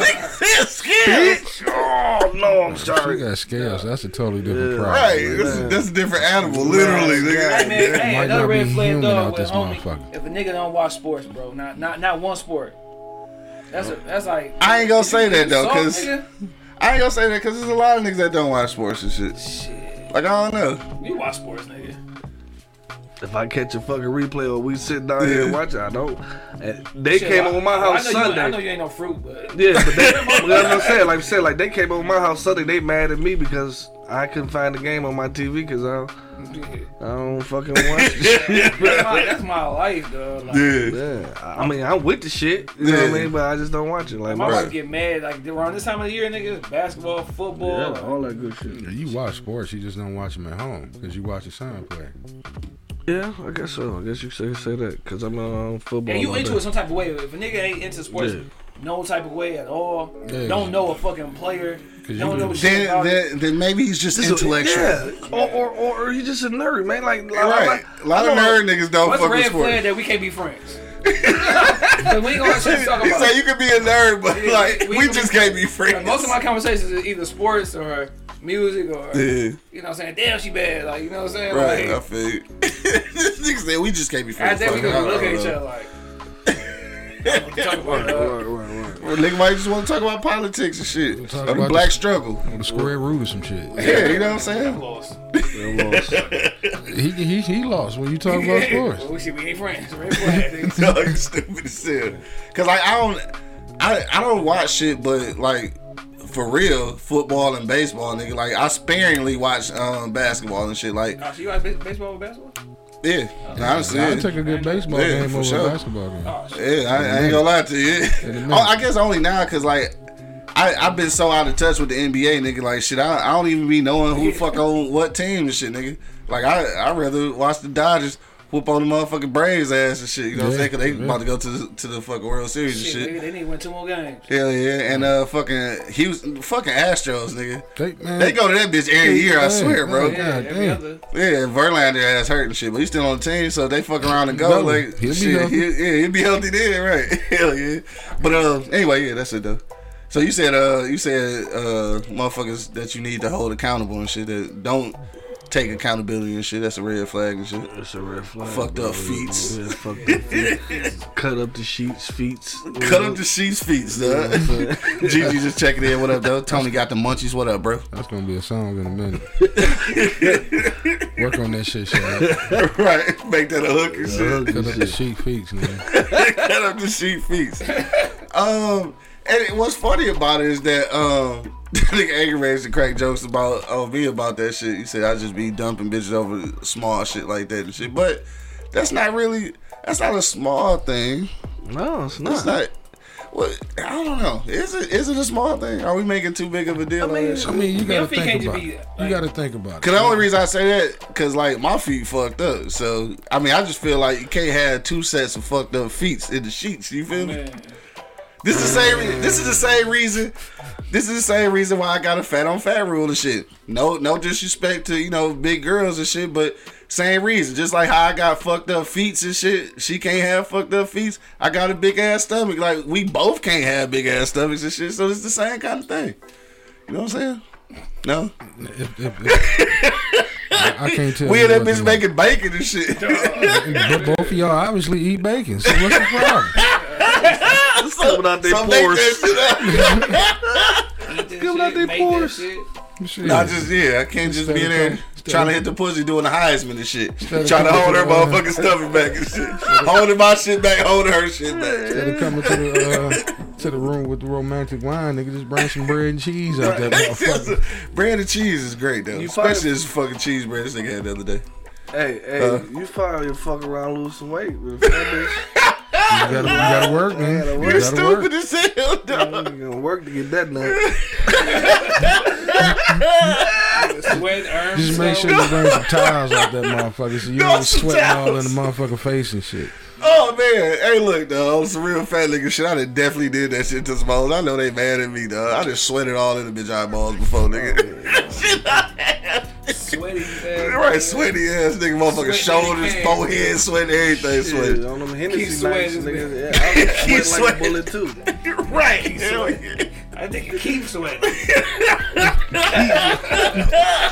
bitch. Oh no, I'm She sorry. got scales. That's a totally different Yeah. problem. Right, man. that's, that's a different animal, literally. Yeah. nigga. Hey man, hey, another red be flag human dog with this motherfucker. If a nigga don't watch sports, bro, not not not one sport. That's a, that's like. I ain't gonna say that though, cause nigga? I ain't gonna say that because there's a lot of niggas that don't watch sports and shit. Shit, Like I don't know. you watch sports, nigga. If I catch a fucking replay or we sit down here and watch I don't. And they Shit, came I- over my well, house I know You, I Sunday. know you ain't no fruit, but Yeah, but they, but that's what I'm saying. Like I said, like they came over my house Sunday. They mad at me because I couldn't find the game on my TV because I, I don't fucking watch it. that's, my, that's my life, though. Like, Yeah. Yeah, I I mean I'm with the shit, you know what I mean, but I just don't watch it. Like My my wife get mad like around this time of the year, niggas, Basketball, football. yeah, like, all that good shit. Yeah, You watch sports, you just don't watch them at home because you watch your son play. Yeah, I guess so. I guess you say say that because I'm uh, on football. and you all into it some type of way. If a nigga ain't into sports, Yeah. No type of way at all, Yeah. don't know a fucking player. don't know do. shit Then, about then, then maybe he's just This is- intellectual. Yeah, or or, or, or he just a nerd, man. Like, like Right. like- a lot of know- nerd niggas don't What's fuck red with sports. flag that we can't be friends? we ain't gonna shit to talk He about. said you could be a nerd, but Yeah, like we- we, we- just can't be Like, friends. most of my conversations is either sports or music or yeah, you know what I'm saying. Damn, she bad. Like you know what I'm saying. right. I feel you. this nigga said we just can't be I friends. think we gonna look don't at each other like. Well, nigga might just want to talk about politics and shit. Talk Or the about black the- struggle. The square root or some shit. Yeah, you know what I'm I'm saying? lost. Yeah, lost. He, he he lost when you talk about sports. Well, we, should, we ain't friends. Red flag. no, you stupid as hell. Cause like I don't, I I don't watch shit, but like for real, football and baseball, nigga. Like I sparingly watch um basketball and shit. Like Oh, so you like ba- baseball or basketball? Yeah, honestly, I yeah. take a good baseball Yeah, game for over sure. a basketball game. Oh. Yeah, I, I ain't gonna lie to you. In a minute. oh, I guess only now because like I I've been so out of touch with the NBA, nigga. Like shit, I, I don't even be knowing who the fuck on what team and shit, nigga. Like I I rather watch the Dodgers whoop on the motherfucking Braves ass and shit. You know what I'm saying? Cause they yeah. about to go to the, to the fucking World Series and Shit, shit. nigga, they need to win two more games. Hell yeah, and uh, fucking Houston, fucking Astros, nigga. They, man, They go to that bitch every year, I Yeah, swear, bro. yeah. Yeah, God every other. Yeah, Verlander ass hurt and shit, but he's still on the team, so they fuck around and go. Go. Like, He'll shit, healthy. he'll, yeah, he'll be healthy then, right? Hell yeah. But uh, anyway, yeah, that's it though. So you said uh, you said uh, motherfuckers that you need to hold accountable and shit that don't take accountability and shit. That's a red flag and shit. That's a red flag. Fucked bro. up feets. Yeah, fucked up feet. Cut up the sheets, feet. Cut up the sheets, feet, dog. Gigi just checking in. What up, though? Tony got the munchies. What up, bro? That's gonna be a song in a minute. Work on that shit, Shaq. right, make that a hook and shit. Cut up the sheet feet, man. Cut up the sheet feet. Um, and what's funny about it is that um, nigga Angry Rage to crack jokes about on me about that shit. He said I just be dumping bitches over small shit like that and shit. But that's not really. That's not a small thing. No, it's That's not. not. What I don't know. Is it? Is it a small thing? Are we making too big of a deal I mean, on that shit? I mean, you gotta think about it. like- You gotta think about it. Cause the only reason I say that, cause like my feet fucked up. So I mean, I just feel like you can't have two sets of fucked up feet in the sheets. You feel me? Man, This is the same. re- This is the same reason. This is the same reason why I got a fat on fat rule and shit. No, no disrespect to you know big girls and shit, but same reason. Just like how I got fucked up feet and shit, she can't have fucked up feet. I got a big ass stomach. Like we both can't have big ass stomachs and shit. So it's the same kind of thing. You know what I'm saying? No, If, if, if, I, can't tell. we in that bitch making bacon and shit. But both of y'all obviously eat bacon. So what's the problem? Coming out they So make pores. that shit up. eat this Give 'em out shit, they make pores. shit. Shit. Not just yeah, I can't just be in there trying to hit the pussy doing the Heisman and shit. Trying to hold her the, uh, motherfucking stomach back and shit. Holding my shit back, holding her shit back. Instead of coming to the uh, to the room with the romantic wine, nigga, just bring some bread and cheese out there. motherfucker. bread and cheese is great though. You Especially this fucking cheese bread this nigga had the other day. Hey, hey, Uh. you probably fuck around lose some weight with a fat bitch. You gotta, you gotta work, man. gotta You work. You're gotta work. stupid as hell, dog. You gonna work to get that nut. Sweat, arms, Just make sure you bring some towels out that motherfucker so you No, ain't some sweating all in the motherfucker face and shit. Oh man, hey look though, on some real fat nigga shit. I done definitely did that shit to some hoes. I know they mad at me though. I just sweated all in the bitch eyeballs before nigga. Oh, shit I have. Sweaty ass. Right, sweaty ass nigga, motherfucker, shoulders, forehead, sweat, everything Shit, sweat. on them Hennessy nights, sweating, nigga. Yeah, I was Keep sweating like a sweating. bullet too. right, hell yeah. I think you keep sweating.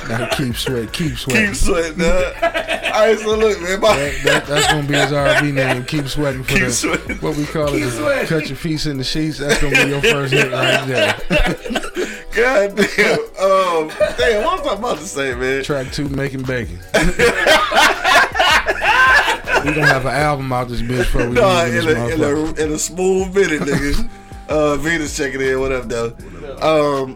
Gotta keep sweat, keep sweating. Keep sweating, dog. Alright, so look, man, my, That, that, that's gonna be his RV name. Keep sweating for Keep the sweating. what we call Keep it. sweating. Cut your feet in the sheets. That's gonna be your first hit right there. God damn. Um, damn, what was I about to say, man? Track two, making bacon. we gonna have an album out this bitch before we Nah, in a, in, a, in a smooth minute, nigga. Uh, Venus checking in. What up, though? Um,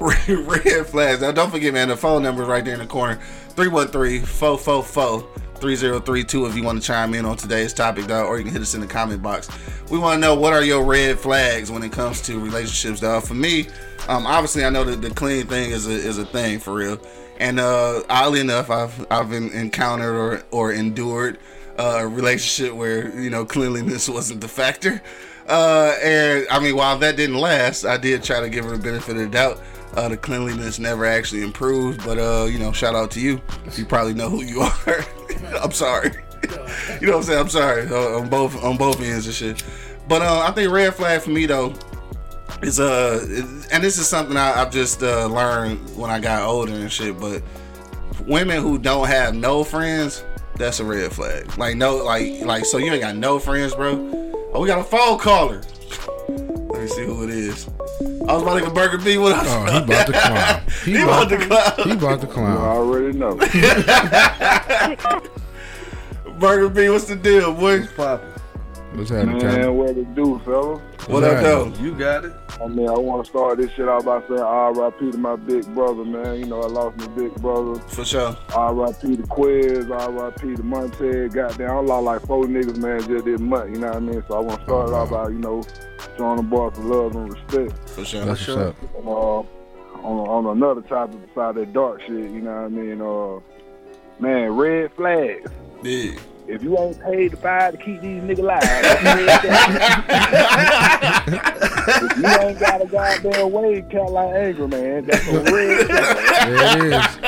red flags. Now, don't forget, man, the phone number is right there in the corner 313 444 3032 if you want to chime in on today's topic, dog, or you can hit us in the comment box. We want to know what are your red flags when it comes to relationships, dog. For me, um, obviously, I know that the clean thing is a, is a thing for real. And uh, oddly enough, I've I've encountered or, or endured uh, a relationship where you know cleanliness wasn't the factor. Uh, and I mean, while that didn't last, I did try to give her the benefit of the doubt. Uh, the cleanliness never actually improved, but uh, you know, shout out to you. You probably know who you are. I'm sorry. you know what I'm saying? I'm sorry uh, on both on both ends and shit. But uh, I think red flag for me though is uh, is- and this is something I, I've just uh, learned when I got older and shit. But women who don't have no friends, that's a red flag. Like no, like like so you ain't got no friends, bro. Oh, we got a phone caller. Let me see who it is. I was about to get Burger B. What up? Oh, he about to clown. He about to clown. He about to I clown. already know. Burger B. What's the deal, boy? Poppin'. What's happening, Man, Captain? what it do, fella? What up, though? You got it. I mean, I want to start this shit out by saying R.I.P. to my big brother, man. You know, I lost my big brother. For sure. R.I.P. to Quiz, R.I.P. to Montez. Goddamn, I lost like four niggas, man, just this month, you know what I mean? So I want to start it out by, you know, showing the boy some love and respect. For sure. That's what's up. Uh, on, on another topic beside that dark shit, you know what I mean? Uh, man, red flags. Yeah. If you ain't paid to fire to keep these niggas alive, that's a red flag. if you ain't got a goddamn wage count like Angry Man, that's a red flag. There it is.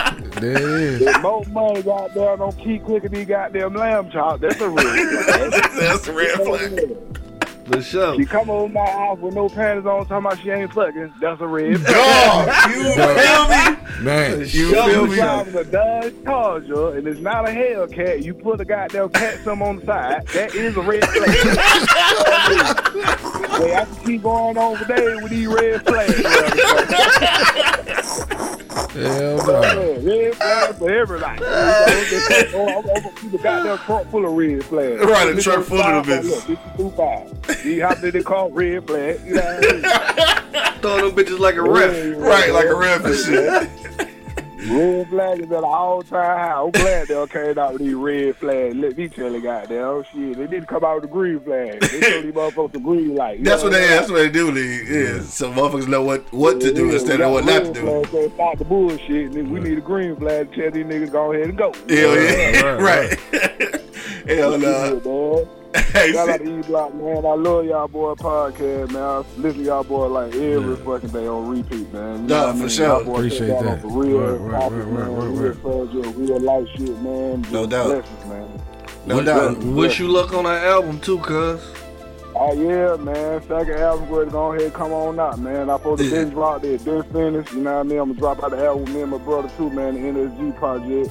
There it is. If more money goddamn don't keep clicking these goddamn lamb chops, that's a red flag. That's a red flag. For sure. She come over my house with no panties on, talking about she ain't fucking. That's a red flag. Dog, you feel me? Man, You Yo, feel you me? driving a Dodge Charger and it's not a Hellcat. You put a goddamn cat some on the side. That is a red flag. Wait, I can keep going on today with these red flags. hell no. Red flag for everybody. I'm gonna keep a goddamn trunk full of red flags. Right, a trunk full of them bitches. This is five. See how did they call red flag? You know what I mean? Throw them bitches like a ref. Right, like a ref and shit. Red flag is at an all time high. I'm glad they came out with these red flags. Let me tell you, goddamn oh, shit. They didn't come out with the green flag. They told these motherfuckers the green light. That's know what they. I'm That's what they do. League is so motherfuckers know what what to do Yeah, instead of what not to do. flag, so Stop the bullshit. And we need a green flag to tell these niggas go ahead and go. Hell yeah, right, right. Hell no. No. Hey, Shout out to E Block, man. I love y'all boy podcast, man. I listen to y'all boy like every fucking day on repeat, man. You Nah, know I for mean? sure. Y'all Appreciate that. For real Word, word, topics, word, man. word, real word. subject, real life shit, man. No doubt. Blessings, man. no doubt. Wish you luck on that album too, cuz. Oh yeah, man. Second album ready to go ahead come on out, man. I supposed to Yeah. binge block there, been finished. You know what I mean? I'm gonna drop out the album with me and my brother too, man. The NSG project.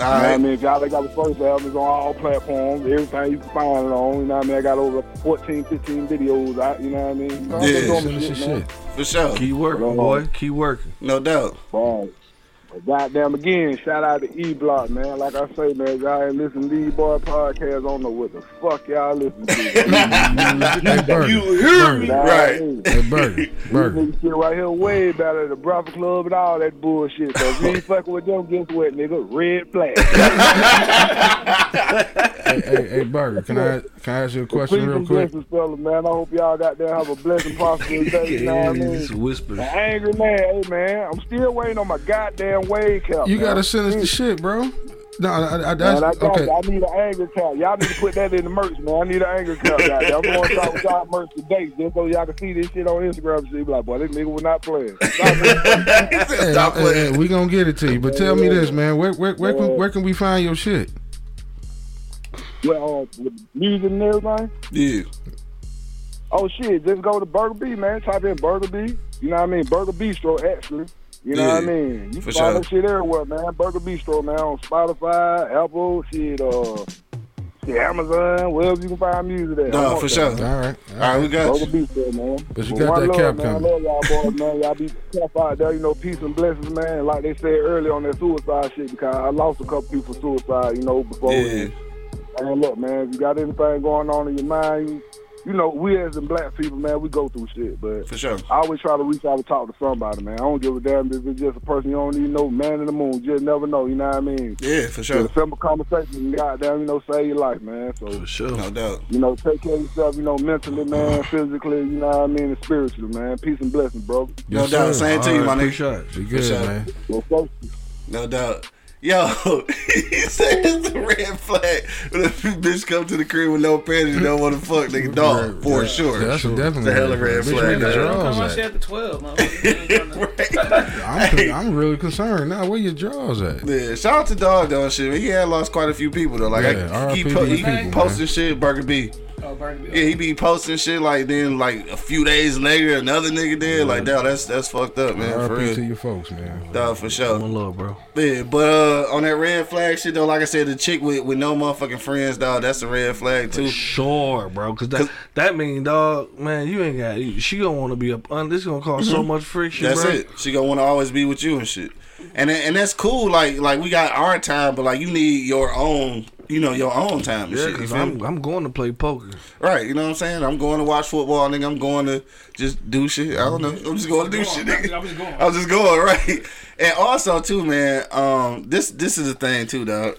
All You know what I mean? If y'all ain't got the first album, it's on all platforms, everything you can find it on. You know what I mean? I got over 14, 15 videos out, you know what I mean? You know, Yeah. just doing Send us your shit, shit. For sure. Keep working, boy. Keep working. No doubt. Right. But goddamn again, shout out to E Block, man. Like I say, man, y'all ain't listen to these boy podcast. I don't know what the fuck y'all listen to. Hey, Burger. You hear me? Nah, Right. Hey, Burger. These Burger. niggas shit right here way better than the Brother Club and all that bullshit. So if you ain't fucking with them, guess what, nigga? Red flag. Hey, hey, hey, Burger. Can I can I ask you a Please question real quick? blessings, fella, man. I hope y'all got there have a blessing, prosperous day. You know what I mean? Just whispers. An angry man, hey man, I'm still waiting on my goddamn wage cap. You man. gotta send us the shit, bro. No, I, I, Man, I okay. you. I need an anger cap. Y'all need to put that in the merch, man. I need an anger cap. Out there. I'm going to talk with y'all merch today, just so y'all can see this shit on Instagram. And shit. Be like, boy, this nigga was not playing. Stop it. Hey, Stop hey, playing. hey, we gonna get it to you, but tell me this, man. Where where where, can, where can we find your shit? well, uh, with music and everything. Yeah. Oh shit, just go to Burger B, man. Type in Burger B. You know what I mean? Burger Bistro, actually. You know what I mean? You for can find sure. that shit everywhere, man. Burger Bistro, man, on Spotify, Apple, shit, uh, shit, Amazon, wherever you can find music at. No, for there. sure. All right, All right, we got Burger you. Bistro, man. But you But got that love, cap man. coming. I love y'all boys, man. Y'all be tough out there, you know, peace and blessings, man. Like they said earlier on that suicide shit, because I lost a couple people for suicide, you know, before. Yeah. And look, man, if you got anything going on in your mind, you, you know, we as in black people, man, we go through shit. But For sure. I always try to reach out and talk to somebody, man. I don't give a damn if it's just a person you don't even know, man in the moon. You just never know, you know what I mean? Yeah, for So sure. a simple conversation can goddamn, you know, save your life, man. So, For sure. No doubt. you know, take care of yourself, you know, mentally, man, uh-huh. physically, you know what I mean, and spiritually, man. Peace and blessings, bro. No Yes, doubt. sir. Same to you, my nigga. shots. Be good, sure. man. Well, folks, No doubt. Yo, he said it's a red flag when a bitch come to the crib with no pants and don't want to fuck, nigga, dog, for sure. That's a definitely It's a hell of a red Bitch, flag, where your man. Don't come drawers my at? shit after 12, motherfucker. I'm, con- I'm really concerned now. Where your drawers at? Yeah, shout out to Dog though and shit. He had lost quite a few people though. Like Yeah, I, he, RIP po- to he the posting man. shit, Burger B. Oh, Burnaby. Yeah, he be posting shit like then like a few days later another nigga did. Like dog, that's that's fucked up, man. For RP to your folks, man. Dog for sure. One love, bro. Yeah, but uh on that red flag shit though, like I said, the chick with, with no motherfucking friends, dog, that's a red flag too. Sure, bro. Cause that that mean, dog, man, you ain't got. She gonna want to be up. Un, this gonna cause so much friction, Mm-hmm. That's bro. it. She gonna want to always be with you and shit. And and that's cool. Like like we got our time, but like you need your own, you know, your own time and Yeah, shit. Cause I'm? I'm going to play poker. Right, you know what I'm saying? I'm going to watch football, nigga. I'm going to just do shit. I don't know. I'm just going to do shit, nigga. I'm just going. I'm just going right. And also too, man. Um, this this is a thing too, dog.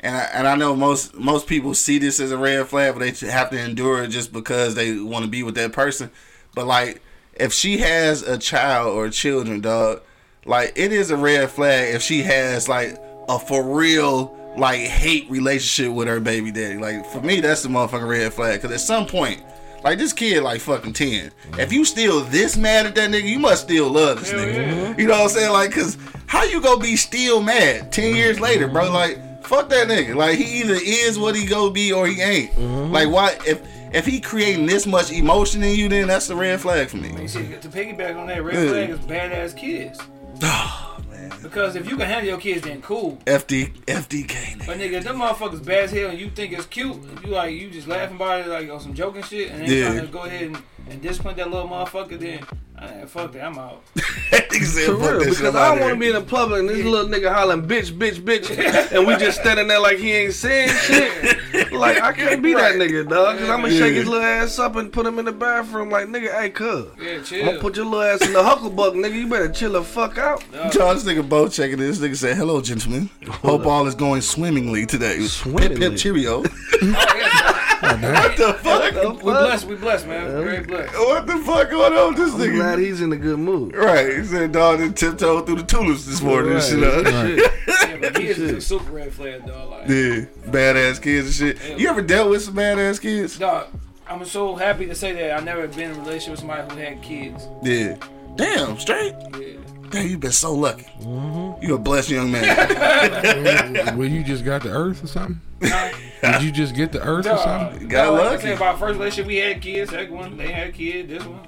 And I, and I know most most people see this as a red flag, but they have to endure it just because they want to be with that person. But like, if she has a child or children, dog, like it is a red flag if she has like a for real like hate relationship with her baby daddy. Like for me, that's the motherfucking red flag. Because at some point. Like this kid, like fucking ten. If you still this mad at that nigga, you must still love this nigga. You know what I'm saying? Like, cause how you gonna be still mad ten years later, bro? Like, fuck that nigga. Like, he either is what he go be or he ain't. Mm-hmm. Like, why? If if he creating this much emotion in you, then that's the red flag for me. You see, to piggyback on that, red Yeah. flag is badass kids. Because if you can handle your kids, then cool. FD FDK nigga. But nigga, if them motherfuckers bad as hell and you think it's cute, you like you just laughing about it like on some joking shit, and then Yeah. trying to go ahead and, and discipline that little motherfucker, then uh, fuck that, I'm out. Nigga said, For real, because I'm I don't want to be in the public and this little nigga hollering bitch, bitch, bitch, and we just standing there like he ain't saying shit. Like I can't be that nigga, dog. Cause I'm gonna shake his little ass up and put him in the bathroom like nigga, hey, cuz. Yeah, I'm gonna put your little ass in the hucklebuck, nigga. You better chill the fuck out. John, this nigga both checking this. This nigga said, "Hello, gentlemen. Hope all is going swimmingly today. Pip Swimmingly. pip cheerio. Oh, what the fuck? we blessed, we blessed, man. Very blessed. What the fuck going on with this I'm nigga? glad he's in a good mood. Right, he said dog did tiptoe through the tulips this morning and shit. huh? Shit. Yeah, but kids is a super red flag, dog. Like, Yeah, badass kids and shit. You ever dealt with some badass kids? dog, I'm so happy to say that I've never been in a relationship with somebody who had kids. Yeah. Damn, straight. Yeah. Damn, you've been so lucky. Mm-hmm. You're a blessed young man. Well, you just got the earth or something? Nah, Did you just get the earth or something? Got dog, like I lucky. said, about first relationship, we had kids. Second one, they had a kid. This one,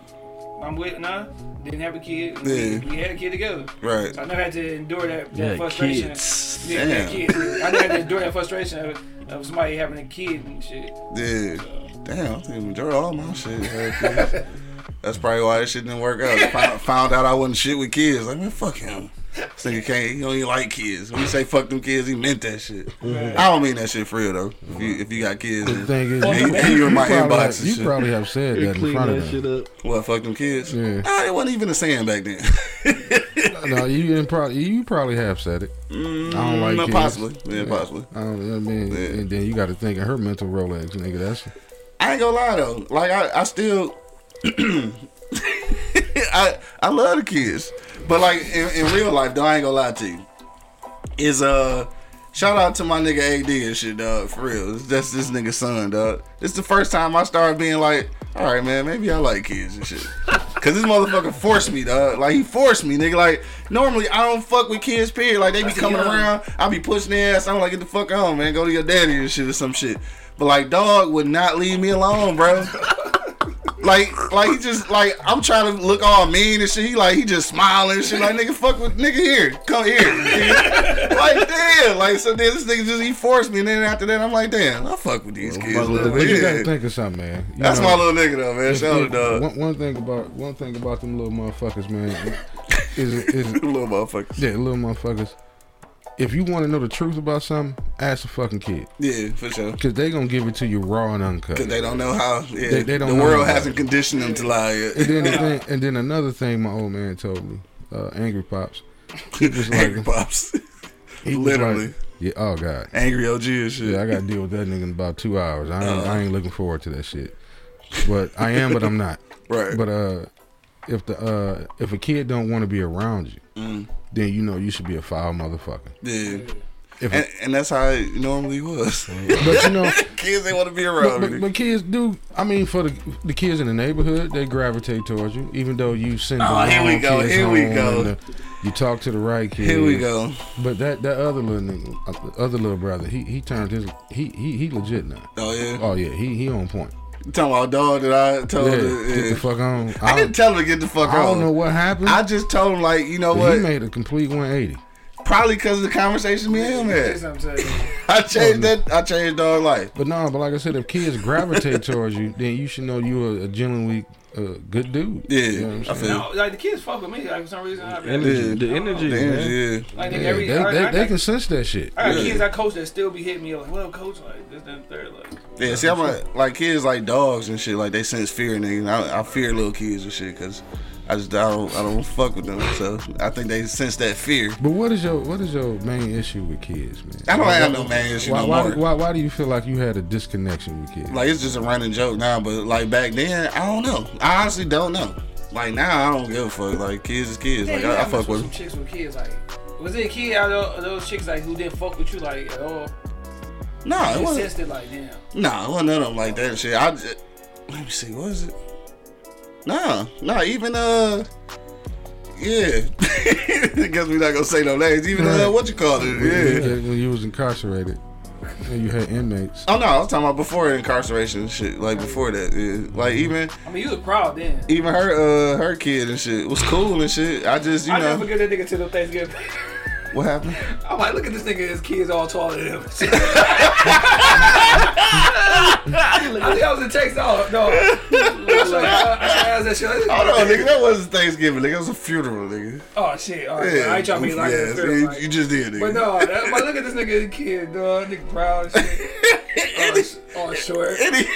I'm with nah, didn't have a kid. We, Yeah. we had a kid together. right. So I never had to endure that, that Yeah, frustration. kids. Yeah, yeah, Damn. kids. I never had to endure that frustration of, of somebody having a kid and shit. Yeah. Damn, I think enjoy all my shit. That's probably why this shit didn't work out. Found, found out I wasn't shit with kids. Like, man, fuck him. This nigga can't, he don't even like kids. When he say fuck them kids, he meant that shit. Mm-hmm. I don't mean that shit for real, though. If you, if you got kids, The thing is, And you, you- and you in my probably inbox have, and you shit. probably have said that in front that of shit them. up. what, fuck them kids? Yeah. Nah, it wasn't even a saying back then. No, you didn't probably you probably have said it. Mm, I don't like no, kids. possibly. Yeah, possibly. I, don't, know what I mean, Yeah. and then you got to think of her mental Rolex, nigga. That's I ain't gonna lie though. Like I, I still, I, I love the kids, but like in, in real life though, I ain't gonna lie to you. Is uh, Shout out to my nigga AD and shit, dog. For real, that's this nigga son, dog. It's the first time I started being like, all right, man, maybe I like kids and shit. Cause this motherfucker forced me, dog. Like he forced me, nigga. Like normally I don't fuck with kids, period. Like they be coming around, I be pushing their ass. I'm like, get the fuck on, man. Go to your daddy and shit or some shit. But like, dog would not leave me alone, bro. Like, like he just like I'm trying to look all mean and shit. He like he just smiling and shit. Like nigga, fuck with nigga here, come here. nigga. like damn, like so then this nigga just he forced me, and then after that I'm like damn, I fuck with these kids But you gotta think of something, man. You That's know, my little nigga though, man. Shout out dog, One, one thing about one thing about them little motherfuckers, man, is is little motherfuckers. yeah, little motherfuckers. If you want to know the truth about something, ask a fucking kid, Yeah, for sure. cause they gonna give it to you raw and uncut. Cause they don't know how. Yeah, They- they don't the world hasn't conditioned them to lie And yet. then, the thing, and then another thing my old man told me, uh, Angry Pops. He was like, Angry pops, he literally like, yeah, oh god, angry OG and shit. yeah, I gotta deal with that nigga in about two hours. I ain't, Uh. I ain't looking forward to that shit. But I am, but I'm not. right. But uh, if the uh, if a kid don't want to be around you, Mm. then you know you should be a foul motherfucker. yeah, If and, and that's how it normally was. but you know, Kids they want to be around but, me. but kids do. I mean, for the the kids in the neighborhood, they gravitate towards you, even though you send the Oh, here we go, here we home go. the- you talk to the right kids. Here we go. But that that other little nigga, uh, other little brother, he he turned his he he he legit now. Oh yeah. Oh yeah, he he on point. You talking about dog that I told Yeah, her, get yeah. the fuck on. I I, didn't tell him to get the fuck I on. I don't know what happened. I just told him like, you know but what? he made a complete 180. Probably because of the conversation me and him had. what I'm saying. Changed that. I changed dog life. But no, but like I said, if kids gravitate towards you, then you should know you're a genuinely uh, good dude. Yeah, You know what I'm I saying? feel. No, like the kids fuck with me. Like for some reason, I Energy, Yeah. the energy, The energy, yeah. like Yeah, every they, I, they, I, they I, can sense that shit. I got Yeah. kids I coach that still be hitting me like, well, coach, like this, that, third, like. Yeah, see, I'm like, like kids like dogs and shit. Like they sense fear, nigga. I, I fear little kids and shit because I just I don't I don't fuck with them. So I think they sense that fear. But what is your what is your main issue with kids, man? I don't Why- have no main issue Why, no why, more. do, why, why do you feel like you had a disconnection with kids? Like it's just a running joke now, but like back then, I don't know. I honestly don't know. Like now, I don't give a fuck. Like kids is kids. Yeah, Like you I, I gotta fuck with some them. chicks with kids. Like, was it a kid out of those chicks like who didn't fuck with you like at all? nah, it wasn't. sensed it like, damn. Nah, it wasn't none of them like that shit. I just, let me see, what is it? Nah, nah, even uh, yeah. I guess we not gonna say no names. Even uh, what you call it? Yeah. When when you was incarcerated and you had inmates. Oh no, I was talking about before incarceration and shit. Like before that, yeah. Like even I mean, you was proud then. even her uh her kid and shit was cool and shit. I just you I never know forget that nigga till the Thanksgiving. what happened. I'm like, look at this nigga, his kids all taller than him. I think I was in Texas. Oh, no. Like, I, I that shit. Hold on, nigga. That wasn't Thanksgiving, nigga. It was a funeral, nigga. Oh, shit. All right, Yeah, I ain't trying to be like that. Like, you just did, nigga. but no, that, but look at this nigga, kid, dog. Nigga proud and shit. Oh, oh short. Any-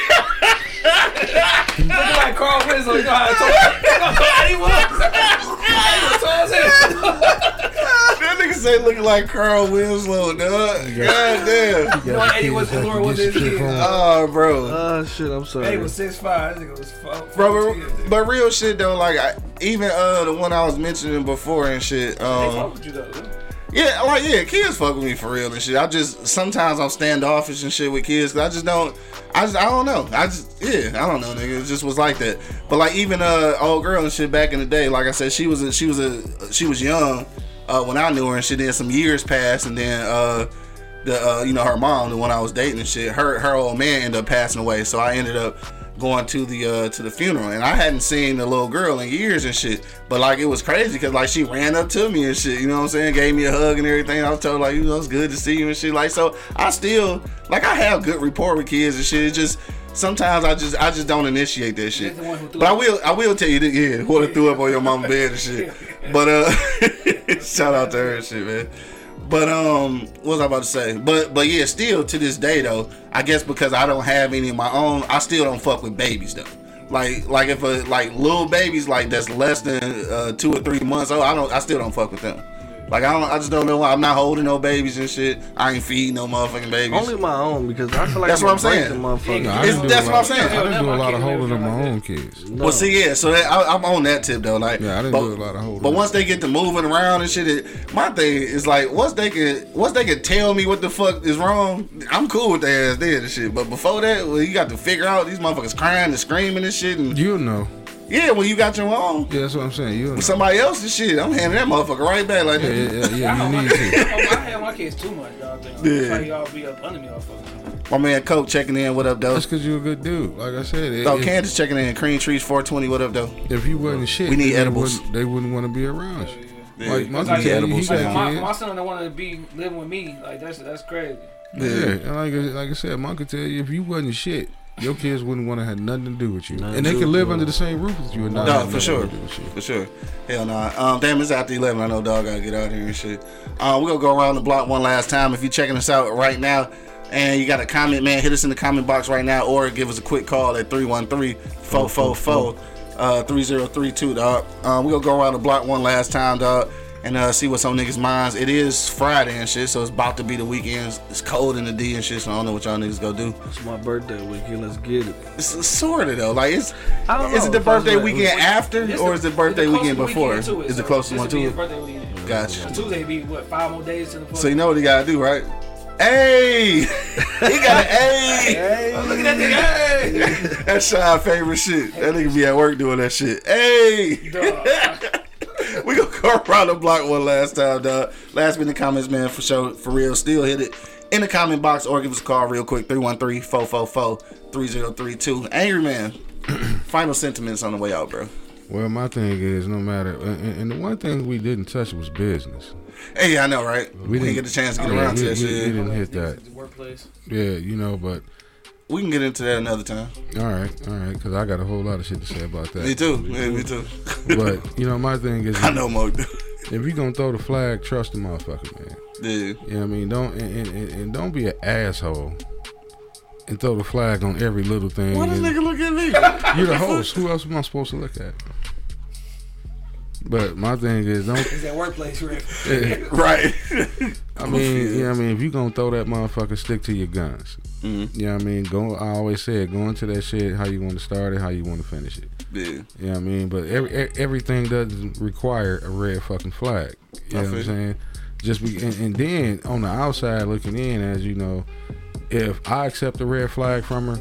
Looking like Carl Winslow. You know how tall, you know how tall he was? He was tall as hell. that nigga say looking like Carl Winslow, dog. God damn. You know, Eddie was Laura was his kid. Oh, bro. Oh shit, I'm sorry. Eddie was 6'5". This nigga was 4 Bro, but, but real shit though, like I, even uh the one I was mentioning before and shit. They Um, fuck with you though. Yeah, like yeah, kids fuck with me for real and shit. I just sometimes I'm standoffish and shit with kids because I just don't. I just I don't know. I just yeah, I don't know, nigga. It just was like that. But like even uh old girl and shit back in the day, like I said, she was a, she was a she was young uh when I knew her and shit. Then some years passed and then uh the uh, you know her mom, the one I was dating and shit, her her old man ended up passing away. So I ended up going to the uh to the funeral and I hadn't seen the little girl in years and shit. But like it was crazy because like she ran up to me and shit, you know what I'm saying? Gave me a hug and everything. I was told like, you know, it's good to see you and shit. Like so I still like I have good rapport with kids and shit. It's just sometimes I just I just don't initiate that shit. That's the one who threw But I will I will tell you that yeah, who have threw up on your mama bed and shit. But uh shout out to her and shit, man. But um, what was I about to say? But but yeah, still to this day though, I guess because I don't have any of my own, I still don't fuck with babies though. Like like if a like little babies like that's less than uh, two or three months old, I don't I still don't fuck with them. Like I don't, I just don't know. why. I'm not holding no babies and shit. I ain't feeding no motherfucking babies. Only my own because I feel like That's I'm what I'm saying. the motherfucker. No, I do that's what I'm saying. I didn't do a lot of holding of my own like kids. Well, see, yeah. So that, I, I'm on that tip though. Like, Yeah, I didn't but, do a lot of holding. But once they get to moving around and shit, it, my thing is like once they can once they can tell me what the fuck is wrong, I'm cool with their ass dead and shit. But before that, well, you got to figure out these motherfuckers crying and screaming and shit. And You'll know. Yeah, when you got your own. Yeah, that's what I'm saying. You'll know. With somebody else's shit, I'm handing that motherfucker right back like Yeah, that. yeah, yeah, I, yeah, you need to. Oh, I had my kids too much, dog. Thing. Yeah. Yeah. Like, y'all be up under me all fucking. My man Coke checking in. What up, though? That's because you're a good dude. Like I said, oh, if, Oh, Candace checking in. Cream Trees 420. What up, though? if you wasn't shit, We need then edibles. They wouldn't, they wouldn't want to be around you. Yeah. Like my Like, kid, he edibles, got yeah. my, kids. my son that wanted to be living with me, like that's that's crazy. Yeah, and like I- like I said, Mom could tell you if you wasn't shit, your kids wouldn't want to have nothing to do with you, Nothing and they can live under the same roof with you and not No, for sure. to do with you. For sure. Hell no. Um, damn, it's after 11. I know dog gotta get out here and shit. Uh, we're gonna go around the block one last time. If you're checking us out right now and you got a comment, man, hit us in the comment box right now or give us a quick call at 313 444 uh, 3032, dog. Um, we're gonna go around the block one last time, dog. And uh, see what's on niggas' minds. It is Friday and shit, so it's about to be the weekend. It's cold in the D and shit, so I don't know what y'all niggas go do. It's my birthday weekend. Let's get it. It's sort of though. Like it's I don't is know it the if I was birthday like- weekend after It's or the- is it birthday weekend before? weekend to it, Is the closest one would be to it? birthday weekend. Gotcha. So Tuesday be what five more days to the. So you know what you gotta do, right? Hey, he got an A. Look at that nigga. Hey. That's Sean's favorite shit. That nigga be at work doing that shit. Hey, Dog. We gonna go around the block one last time, dog. Last minute comments, man, for sure, for real. Still hit it in the comment box or give us a call real quick 313-444-3032. Angry man, final sentiments on the way out, bro. Well, my thing is, no matter, and, and the one thing we didn't touch was business. Hey, I know, right? We, didn't didn't- get the chance to get Oh, around we, to that we- we didn't hit that. Workplace. Yeah, you know, but We can get into that another time. all right, all right, because I got a whole lot of shit to say about that. Me too. Yeah, me too. But you know, my thing is, I know Mo. if you gonna throw the flag, trust the motherfucker, man. Yeah. You know what I mean? Don't and, and, and don't be an asshole and throw the flag on every little thing. Why this and- nigga look at me? You're the host. Who else am I supposed to look at? But my thing is, don't. It's that workplace, Rick. right. I mean, you know what I mean? If you gonna throw that motherfucker, stick to your guns. Mhm. You know what I mean? Go. I always said, go into that shit. How you want to start it? How you want to finish it? Yeah. You know what I mean? But every, e- everything doesn't require a red fucking flag. You I know what I'm saying? Just be, and, and then on the outside looking in, as you know, if I accept a red flag from her,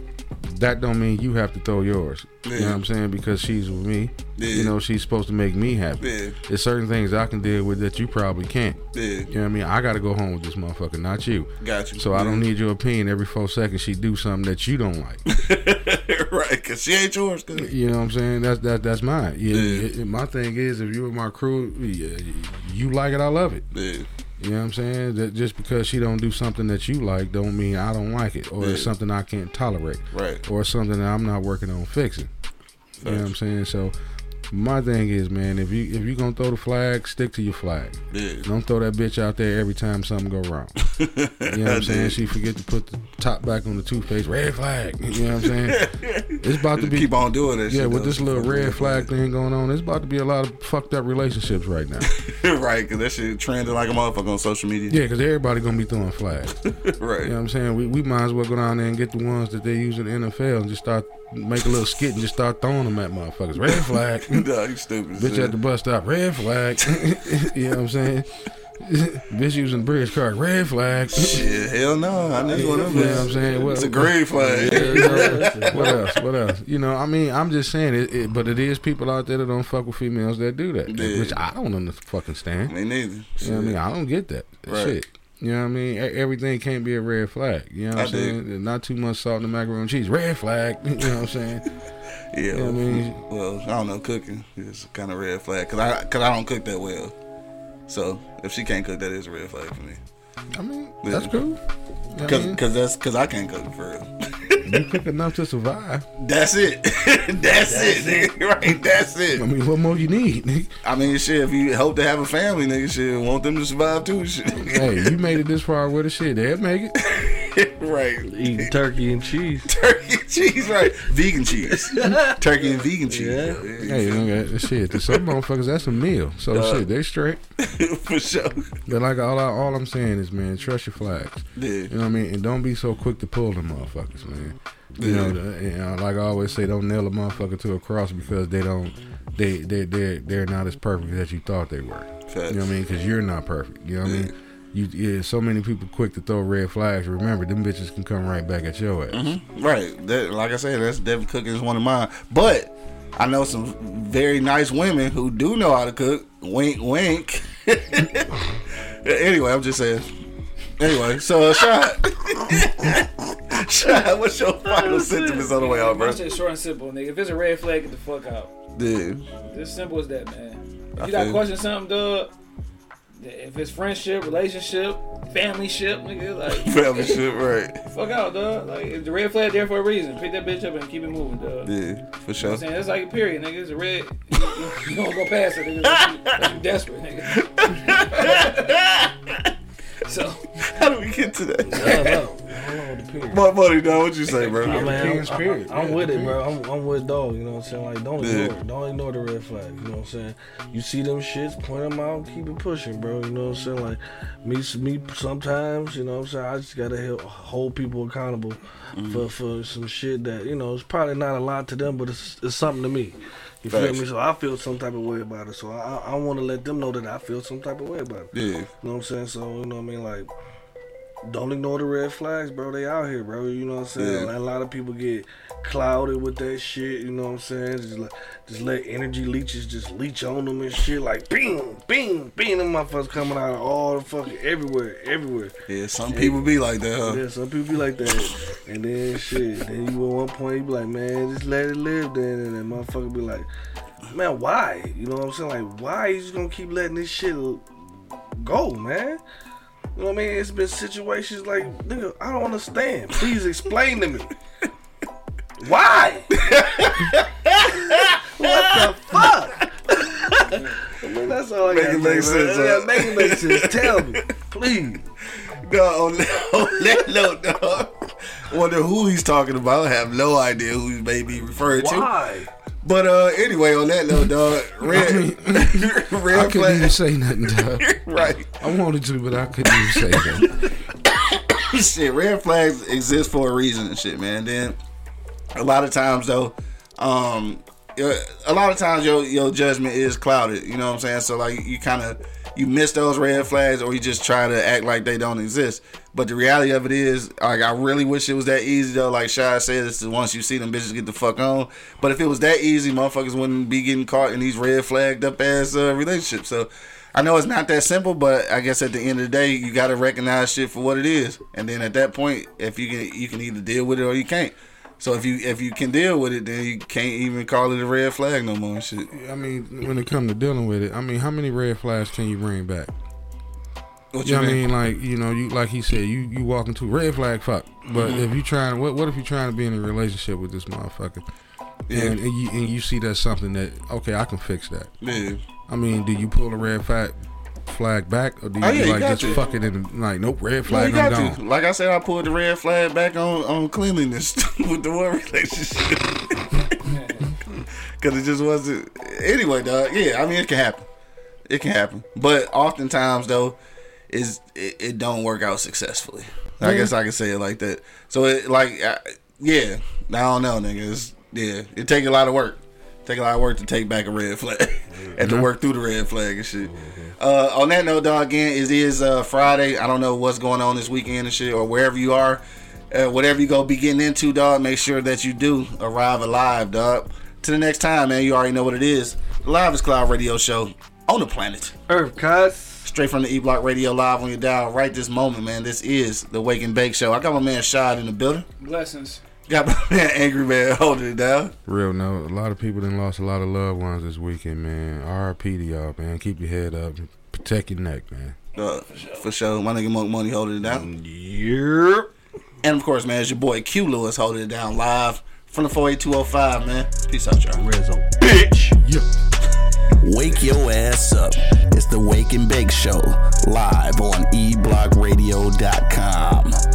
that don't mean you have to throw yours. You know what I'm saying? Because she's with me. Yeah. You know, she's supposed to make me happy. Yeah. There's certain things I can deal with that you probably can't. Yeah. You know what I mean? I got to go home with this motherfucker, not you. Got you. So I don't need your opinion every four seconds. She do something that you don't like. right, cause she ain't yours. Cause You know what I'm saying? That's that that's mine. Yeah, Yeah. it- it- my thing is, if you were my crew, yeah, you like it, I love it. yeah. You know what I'm saying? That just because she don't do something that you like, don't mean I don't like it, or it's something I can't tolerate, Right. or something that I'm not working on fixing. You know what I'm saying? So my thing is, man, if you if you gonna throw the flag, stick to your flag. Yeah. Don't throw that bitch out there every time something go wrong. You know what I'm saying? She forget to put the top back on the toothpaste. Red flag. You know what I'm saying? It's about to be Keep on doing that. yeah, with though. this little red flag thing going on, it's about to be a lot of fucked up relationships right now. right, cause that shit trending like a motherfucker on social media. Yeah, because everybody gonna be throwing flags. right. You know what I'm saying? We, we might as well go down there and get the ones that they use in the NFL and just start make a little skit and just start throwing them at motherfuckers. Red flag. Nah, you stupid. Bitch shit. at the bus stop, red flag. you know what I'm saying? Bitch using the bridge card, red flag. Shit, hell no. I need one of You them. know what I'm saying? Well, It's a green flag. You know, what else? What else? You know, I mean, I'm just saying it, it, but it is people out there that don't fuck with females that do that, Yeah. which I don't fucking stand. Me neither. You know what I mean? I don't get that, that Right. shit. You know what I mean? Everything can't be a red flag. You know what I I'm saying? Not too much salt in the macaroni and cheese. Red flag. You know what I'm saying? Yeah, You know what I mean? well, I don't know cooking. It's kind of red flag because I cause I don't cook that well. So if she can't cook, that is a red flag for me. I mean, that's cool. You I Cause, mean? cause that's cause I can't cook for real. you cook enough to survive. That's it. that's, it, nigga. Right. That's it. I mean, what more you need? nigga? I mean, shit. If you hope to have a family, nigga, shit, want them to survive too. Shit. hey, you made it this far with a shit. They'll make it. right. Eating turkey and cheese. Turkey and cheese, right? Vegan cheese. Turkey and vegan cheese. Yeah. Hey, you know, that- shit. To some motherfuckers, that's a meal. So uh, shit, they straight. for sure. But like all, I, all I'm saying is, man, trust your flags. Yeah. You know what I mean? And don't be so quick to pull them motherfuckers, man. You Yeah. know, the- you know, like I always say, don't nail a motherfucker to a cross because they don't, they they they they're not as perfect as you thought they were. Facts. You know what I mean? Because you're not perfect. You know what I mean? You yeah, so many people quick to throw red flags. Remember, them bitches can come right back at your ass. Mm-hmm. Right. That, like I said, that's Devin cooking is one of mine. But I know some very nice women who do know how to cook. Wink, wink. anyway, I'm just saying. Anyway, so uh, shot. shot. What's your final sentiments on the way out, bro? I said short and simple, nigga. If it's a red flag, get the fuck out. Dude. It's simple as that, man. If I you got feel- question something, dog. If it's friendship, relationship, family ship, nigga, like Family shit, right? fuck out, dog. Like if the red flag there for a reason, pick that bitch up and keep it moving, dog. You know Yeah, for sure. I'm saying? It's like a period, nigga. It's a red. You, you, you don't go past it, nigga. Unless you, you desperate, nigga. so, How do we get to that? I don't know. I don't know what the period. What money, dog? What you say, bro? I mean, I'm, I'm, I'm with it, bro. I'm, I'm with dog. You know what I'm saying? Like, don't Yeah. ignore it. Don't ignore the red flag. You know what I'm saying? You see them shits, point them out, keep it pushing, bro. You know what I'm saying? Like, me, me. Sometimes, you know what I'm saying? I just gotta help hold people accountable Mm-hmm. for for some shit that you know it's probably not a lot to them, but it's it's something to me. You feel me? So I feel some type of way about it. So I I want to let them know that I feel some type of way about it. Yeah, You know what I'm saying? So, you know what I mean? Like, don't ignore the red flags, bro. They out here, bro. You know what I'm saying? Yeah. A lot of people get clouded with that shit. You know what I'm saying? Just let, just let energy leeches just leech on them and shit. Like, bing, bing, bing. Them motherfuckers coming out of all the fucking everywhere, everywhere. yeah. Some people be like that, huh? Yeah, some people be like that. And then shit. Then you at one point you be like, man, just let it live then. And then motherfucker be like, man, why? You know what I'm saying? Like, why you just gonna keep letting this shit go, man? You know what I mean? It's been situations like, nigga, I don't understand. Please explain to me. Why? what the fuck? I mean, that's all I Make got it make sense, Yeah, make it make sense. Tell me, please. No, on that, note, dog. Wonder who he's talking about. I have no idea who he may be referring to. Why? But uh, anyway, on that note, dog, red, I red couldn't even flag, say nothing, dog. right? I wanted to, but I couldn't even say that. shit, red flags exist for a reason and shit, man. Then a lot of times though, um, uh, a lot of times your your judgment is clouded. You know what I'm saying? So like you kind of you miss those red flags, or you just try to act like they don't exist. But the reality of it is, like I really wish it was that easy though. Like Shy said, once you see them bitches get the fuck on. But if it was that easy, motherfuckers wouldn't be getting caught in these red flagged up ass uh, relationships. So. I know it's not that simple, but I guess at the end of the day, you got to recognize shit for what it is, and then at that point, if you can, you can either deal with it or you can't. So if you if you can deal with it, then you can't even call it a red flag no more shit. I mean, when it comes to dealing with it, I mean, how many red flags can you bring back? What You know what I mean? Like, you know, you like he said, you you walk into red flag fuck. But Mm-hmm. if you trying, what what if you trying to be in a relationship with this motherfucker, Yeah. and, and you and you see that's something that okay, I can fix that. Yeah. I mean, do you pull the red flag flag back, or do you Oh, yeah, you like got just to. fuck it and like nope, red you flag, got I'm to. gone. Like I said, I pulled the red flag back on on cleanliness with the one relationship because it just wasn't. Anyway, dog. Yeah, I mean it can happen. It can happen, but oftentimes though, is it, it don't work out successfully. I guess I can say it like that. So it like I, yeah, I don't know, niggas. Yeah, it take a lot of work. Take a lot of work to take back a red flag and to work through the red flag and shit. Uh, on that note, dog, again, it is uh, Friday. I don't know what's going on this weekend and shit, or wherever you are. Uh, whatever you go be getting into, dog, make sure that you do arrive alive, dog. To the next time, man, you already know what it is. The Live is Cloud Radio Show on the planet. Earth, cuz. Straight from the E Block Radio Live on your dial right this moment, man. This is the Wake and Bake Show. I got my man Shad in the building. blessings. Got my man Angry Man holding it down. Real note, a lot of people done lost a lot of loved ones this weekend, man. RIP to y'all, man. Keep your head up, protect your neck, man. Uh, for sure. My nigga Monk Money holding it down. Yep. And of course, man, it's your boy Q Lewis holding it down live from the 48205, man. Peace out, y'all. Rizzo. Bitch. Wake your ass up. It's the Wake and Bake Show, live on eblockradio.com.